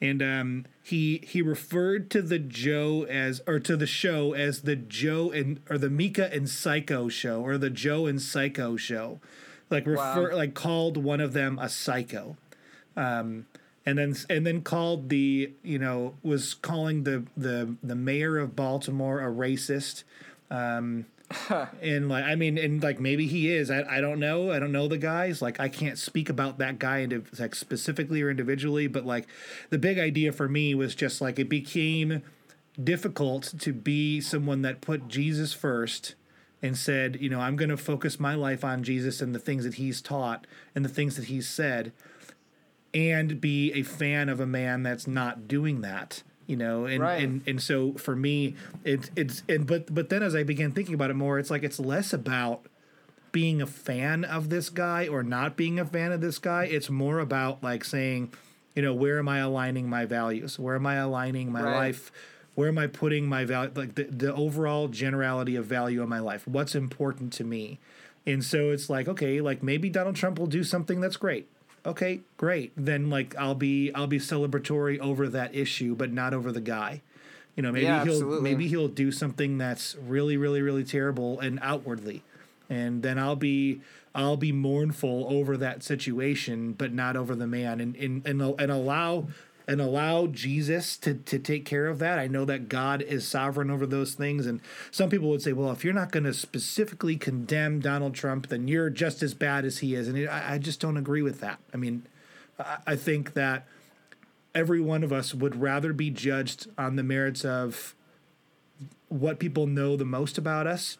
and um, he he referred to the Joe as or to the show as the Joe and or the Mika and Psycho show or the Joe and Psycho show, like refer wow. like called one of them a psycho. Um, and then and then called the you know was calling the the the mayor of Baltimore a racist. Um, [laughs] and like I mean, and like maybe he is. I, I don't know. I don't know the guys. Like I can't speak about that guy into like specifically or individually. But like the big idea for me was just like it became difficult to be someone that put Jesus first and said, you know, I'm going to focus my life on Jesus and the things that he's taught and the things that he's said, and be a fan of a man that's not doing that you know and, right. and and so for me it's it's and but but then as i began thinking about it more it's like it's less about being a fan of this guy or not being a fan of this guy. It's more about like saying you know where am i aligning my values? Where am i aligning my right. life? Where am i putting my value like the, the overall generality of value in my life? What's important to me? And so it's like okay like maybe donald trump will do something that's great okay, great. Then like I'll be I'll be celebratory over that issue, but not over the guy. You know, maybe yeah, he'll absolutely. maybe he'll do something that's really, really, really terrible and outwardly. And then I'll be I'll be mournful over that situation, but not over the man and and and, and allow and allow Jesus to, to take care of that. I know that God is sovereign over those things. And some people would say, well, if you're not going to specifically condemn Donald Trump, then you're just as bad as he is. And it, I, I, just don't agree with that. I mean, I, I think that every one of us would rather be judged on the merits of what people know the most about us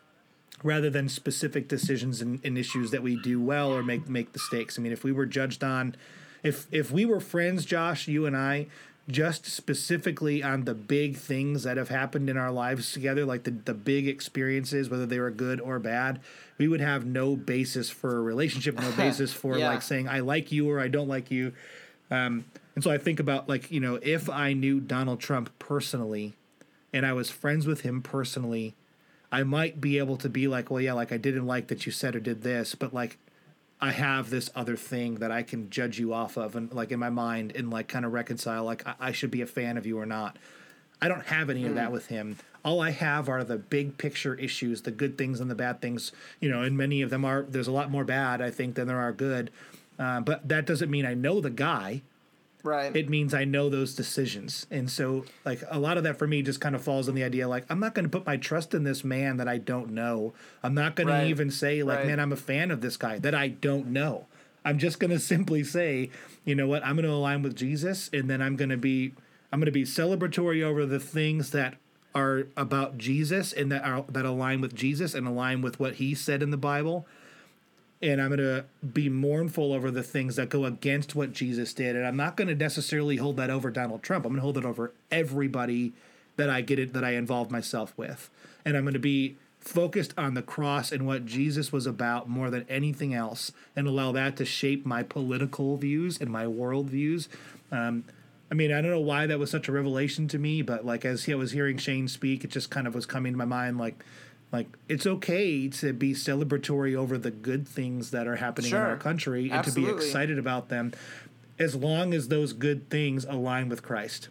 rather than specific decisions and, and, issues that we do well or make make mistakes. I mean, if we were judged on, if if we were friends, Josh, you and I, just specifically on the big things that have happened in our lives together, like the the big experiences, whether they were good or bad, we would have no basis for a relationship, no [laughs] basis for yeah. like saying I like you or I don't like you. Um, and so I think about like you know if I knew Donald Trump personally, and I was friends with him personally I might be able to be like, well, yeah, like I didn't like that you said or did this, but like I have this other thing that I can judge you off of, and like in my mind, and like kind of reconcile, like I, I should be a fan of you or not. I don't have any mm. of that hmm. with him. All I have are the big picture issues, the good things and the bad things. You know, and many of them are. There's a lot more bad, I think, than there are good. Uh, but that doesn't mean I know the guy. Right. It means I know those decisions. And so like a lot of that for me just kind of falls on the idea like I'm not going to put my trust in this man that I don't know. I'm not going right. to even say like right. man I'm a fan of this guy that I don't know. I'm just going [laughs] to simply say, you know what? I'm going to align with Jesus and then I'm going to be I'm going to be celebratory over the things that are about Jesus and that are that align with Jesus and align with what he said in the Bible and I'm going to be mournful over the things that go against what Jesus did. And I'm not going to necessarily hold that over Donald Trump. I'm going to hold it over everybody that I get it that I involve myself with. And I'm going to be focused on the cross and what Jesus was about more than anything else and allow that to shape my political views and my world views. Um, I mean, I don't know why that was such a revelation to me, but like as I was hearing Shane speak, it just kind of was coming to my mind like like it's okay to be celebratory over the good things that are happening sure. in our country and Absolutely. to be excited about them as long as those good things align with Christ.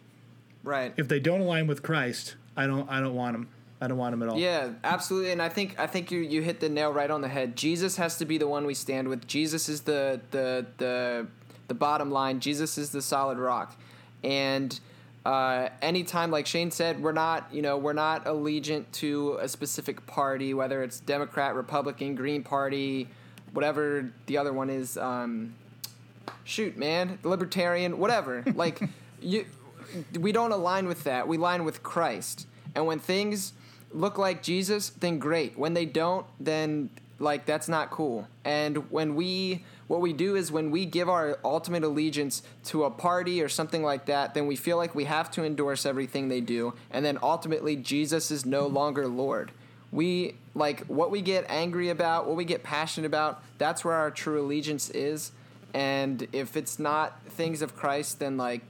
Right. If they don't align with Christ, I don't I don't want them. I don't want them at all. Yeah, absolutely. And I think I think you you hit the nail right on the head. Jesus has to be the one we stand with. Jesus is the the the the bottom line. Jesus is the solid rock. And uh, anytime, like Shane said, we're not, you know, we're not allegiant to a specific party, whether it's Democrat, Republican, Green Party, whatever the other one is. Um, shoot, man, Libertarian, whatever. [laughs] like, you, we don't align with that. We align with Christ. And when things look like Jesus, then great. When they don't, then like that's not cool. And when we what we do is when we give our ultimate allegiance to a party or something like that, then we feel like we have to endorse everything they do, and then ultimately Jesus is no longer Lord. We like what we get angry about, what we get passionate about, that's where our true allegiance is. And if it's not things of Christ, then like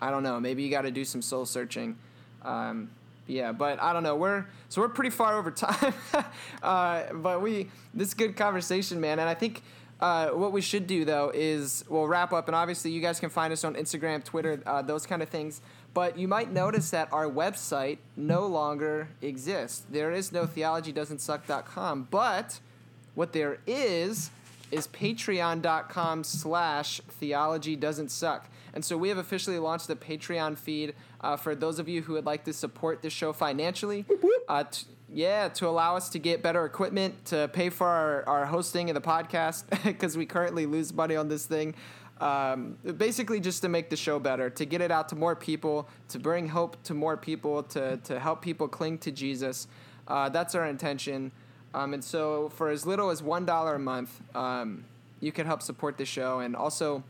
I don't know, maybe you got to do some soul searching. Um, yeah, but I don't know. We're so we're pretty far over time, [laughs] uh, but we this is good conversation, man. And I think uh, what we should do though is we'll wrap up, and obviously you guys can find us on Instagram, Twitter, uh, those kind of things. But you might notice that our website no longer exists. There is no theologydoesn't but what there is is patreon.com slash theology doesn't suck. And so we have officially launched the Patreon feed uh, for those of you who would like to support the show financially. Uh, t- yeah, to allow us to get better equipment, to pay for our, our hosting of the podcast, [laughs] because we currently lose money on this thing. Um, basically, just to make the show better, to get it out to more people, to bring hope to more people, to, to help people cling to Jesus. Uh, that's our intention. Um, and so, for as little as $1 a month, um, you can help support the show. And also,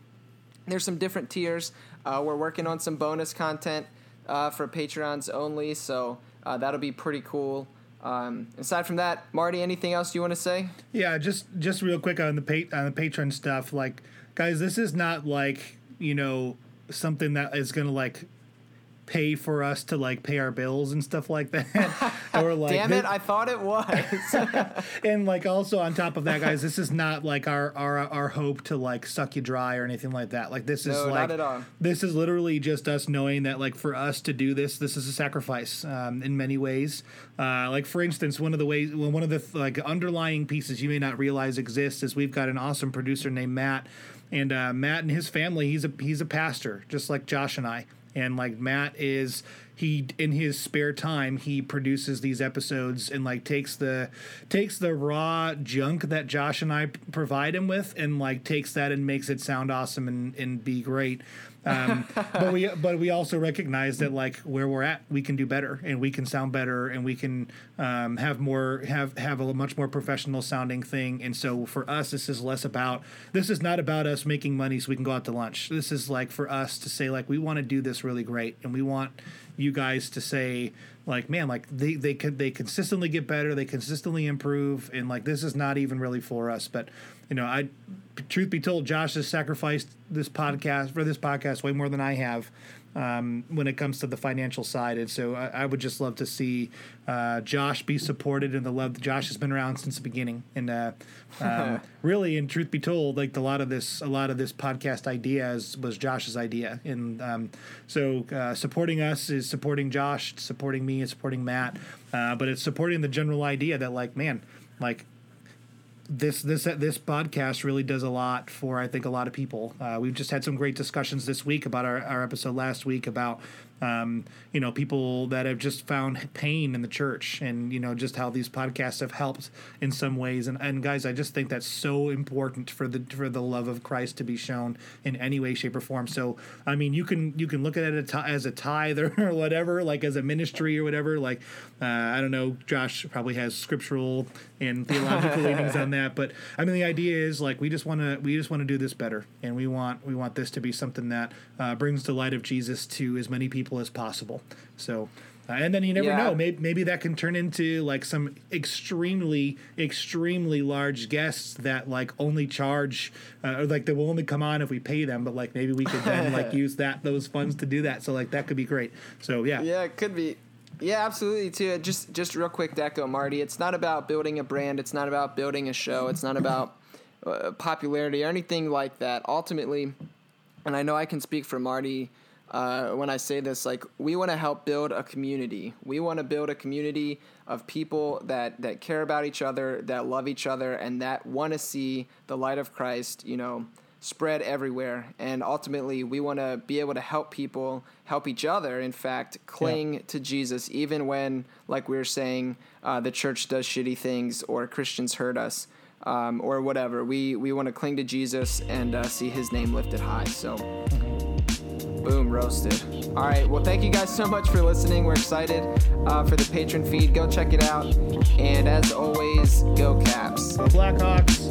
there's some different tiers. Uh, we're working on some bonus content uh, for Patreons only, so uh, that'll be pretty cool. Um, aside from that, Marty, anything else you want to say? Yeah, just just real quick on the pa- on the patron stuff. Like, guys, this is not like you know something that is gonna like pay for us to like pay our bills and stuff like that. [laughs] or like Damn it, I thought it was. [laughs] and like also on top of that, guys, this is not like our our our hope to like suck you dry or anything like that. Like this is No, like not at all. this is literally just us knowing that like for us to do this, this is a sacrifice um, in many ways. Uh, like for instance, one of the ways, well, one of the like underlying pieces you may not realize exists is we've got an awesome producer named Matt, and uh, Matt and his family, he's a he's a pastor, just like Josh and I, and like Matt is he in his spare time he produces these episodes and like takes the takes the raw junk that Josh and I provide him with and like takes that and makes it sound awesome and, and be great. Um, [laughs] but we but we also recognize that like where we're at we can do better and we can sound better and we can um, have more have have a much more professional sounding thing. And so for us this is less about this is not about us making money so we can go out to lunch. This is like for us to say like we want to do this really great and we want you guys to say like man like they they could they consistently get better they consistently improve and like this is not even really for us. But you know i truth be told josh has sacrificed this podcast for this podcast way more than i have um, when it comes to the financial side. And so i, I would just love to see uh, josh be supported and the love josh has been around since the beginning. And uh, um, [laughs] really and truth be told like a lot of this a lot of this podcast idea is, was josh's idea. And um, so uh, supporting us is supporting josh supporting me and supporting matt. Uh, but it's supporting the general idea that like man like this this this podcast really does a lot for I think a lot of people. Uh, we've just had some great discussions this week about our, our episode last week about um, you know people that have just found pain in the church and you know just how these podcasts have helped in some ways. And, and guys I just think that's so important for the for the love of Christ to be shown in any way shape or form. So I mean you can you can look at it as a tithe [laughs] or whatever like as a ministry or whatever like uh, I don't know Josh probably has scriptural and theological [laughs] leanings on that. But i mean the idea is like we just want to we just want to do this better. And we want we want this to be something that uh, brings the light of jesus to as many people as possible so uh, and then you never Yeah. know maybe, maybe that can turn into like some extremely extremely large guests that like only charge uh, or like they will only come on if we pay them but like maybe we could then like [laughs] use that those funds to do that so like that could be great so yeah Yeah, it could be. Yeah, absolutely too. Just just real quick echo Marty, it's not about building a brand, it's not about building a show, it's not about uh, popularity or anything like that. Ultimately, and I know I can speak for Marty uh, when I say this, like we want to help build a community. We want to build a community of people that that care about each other, that love each other, and that want to see the light of Christ. You know, spread everywhere. And ultimately, we want to be able to help people, help each other, in fact, cling to Jesus, even when, like we were saying, uh, the church does shitty things or Christians hurt us. Um, or whatever. We we want to cling to Jesus and uh, see His name lifted high. So, Boom, roasted. All right. Well, thank you guys so much for listening. We're excited uh, for the Patreon feed. Go check it out. And as always, go Caps. Go Blackhawks.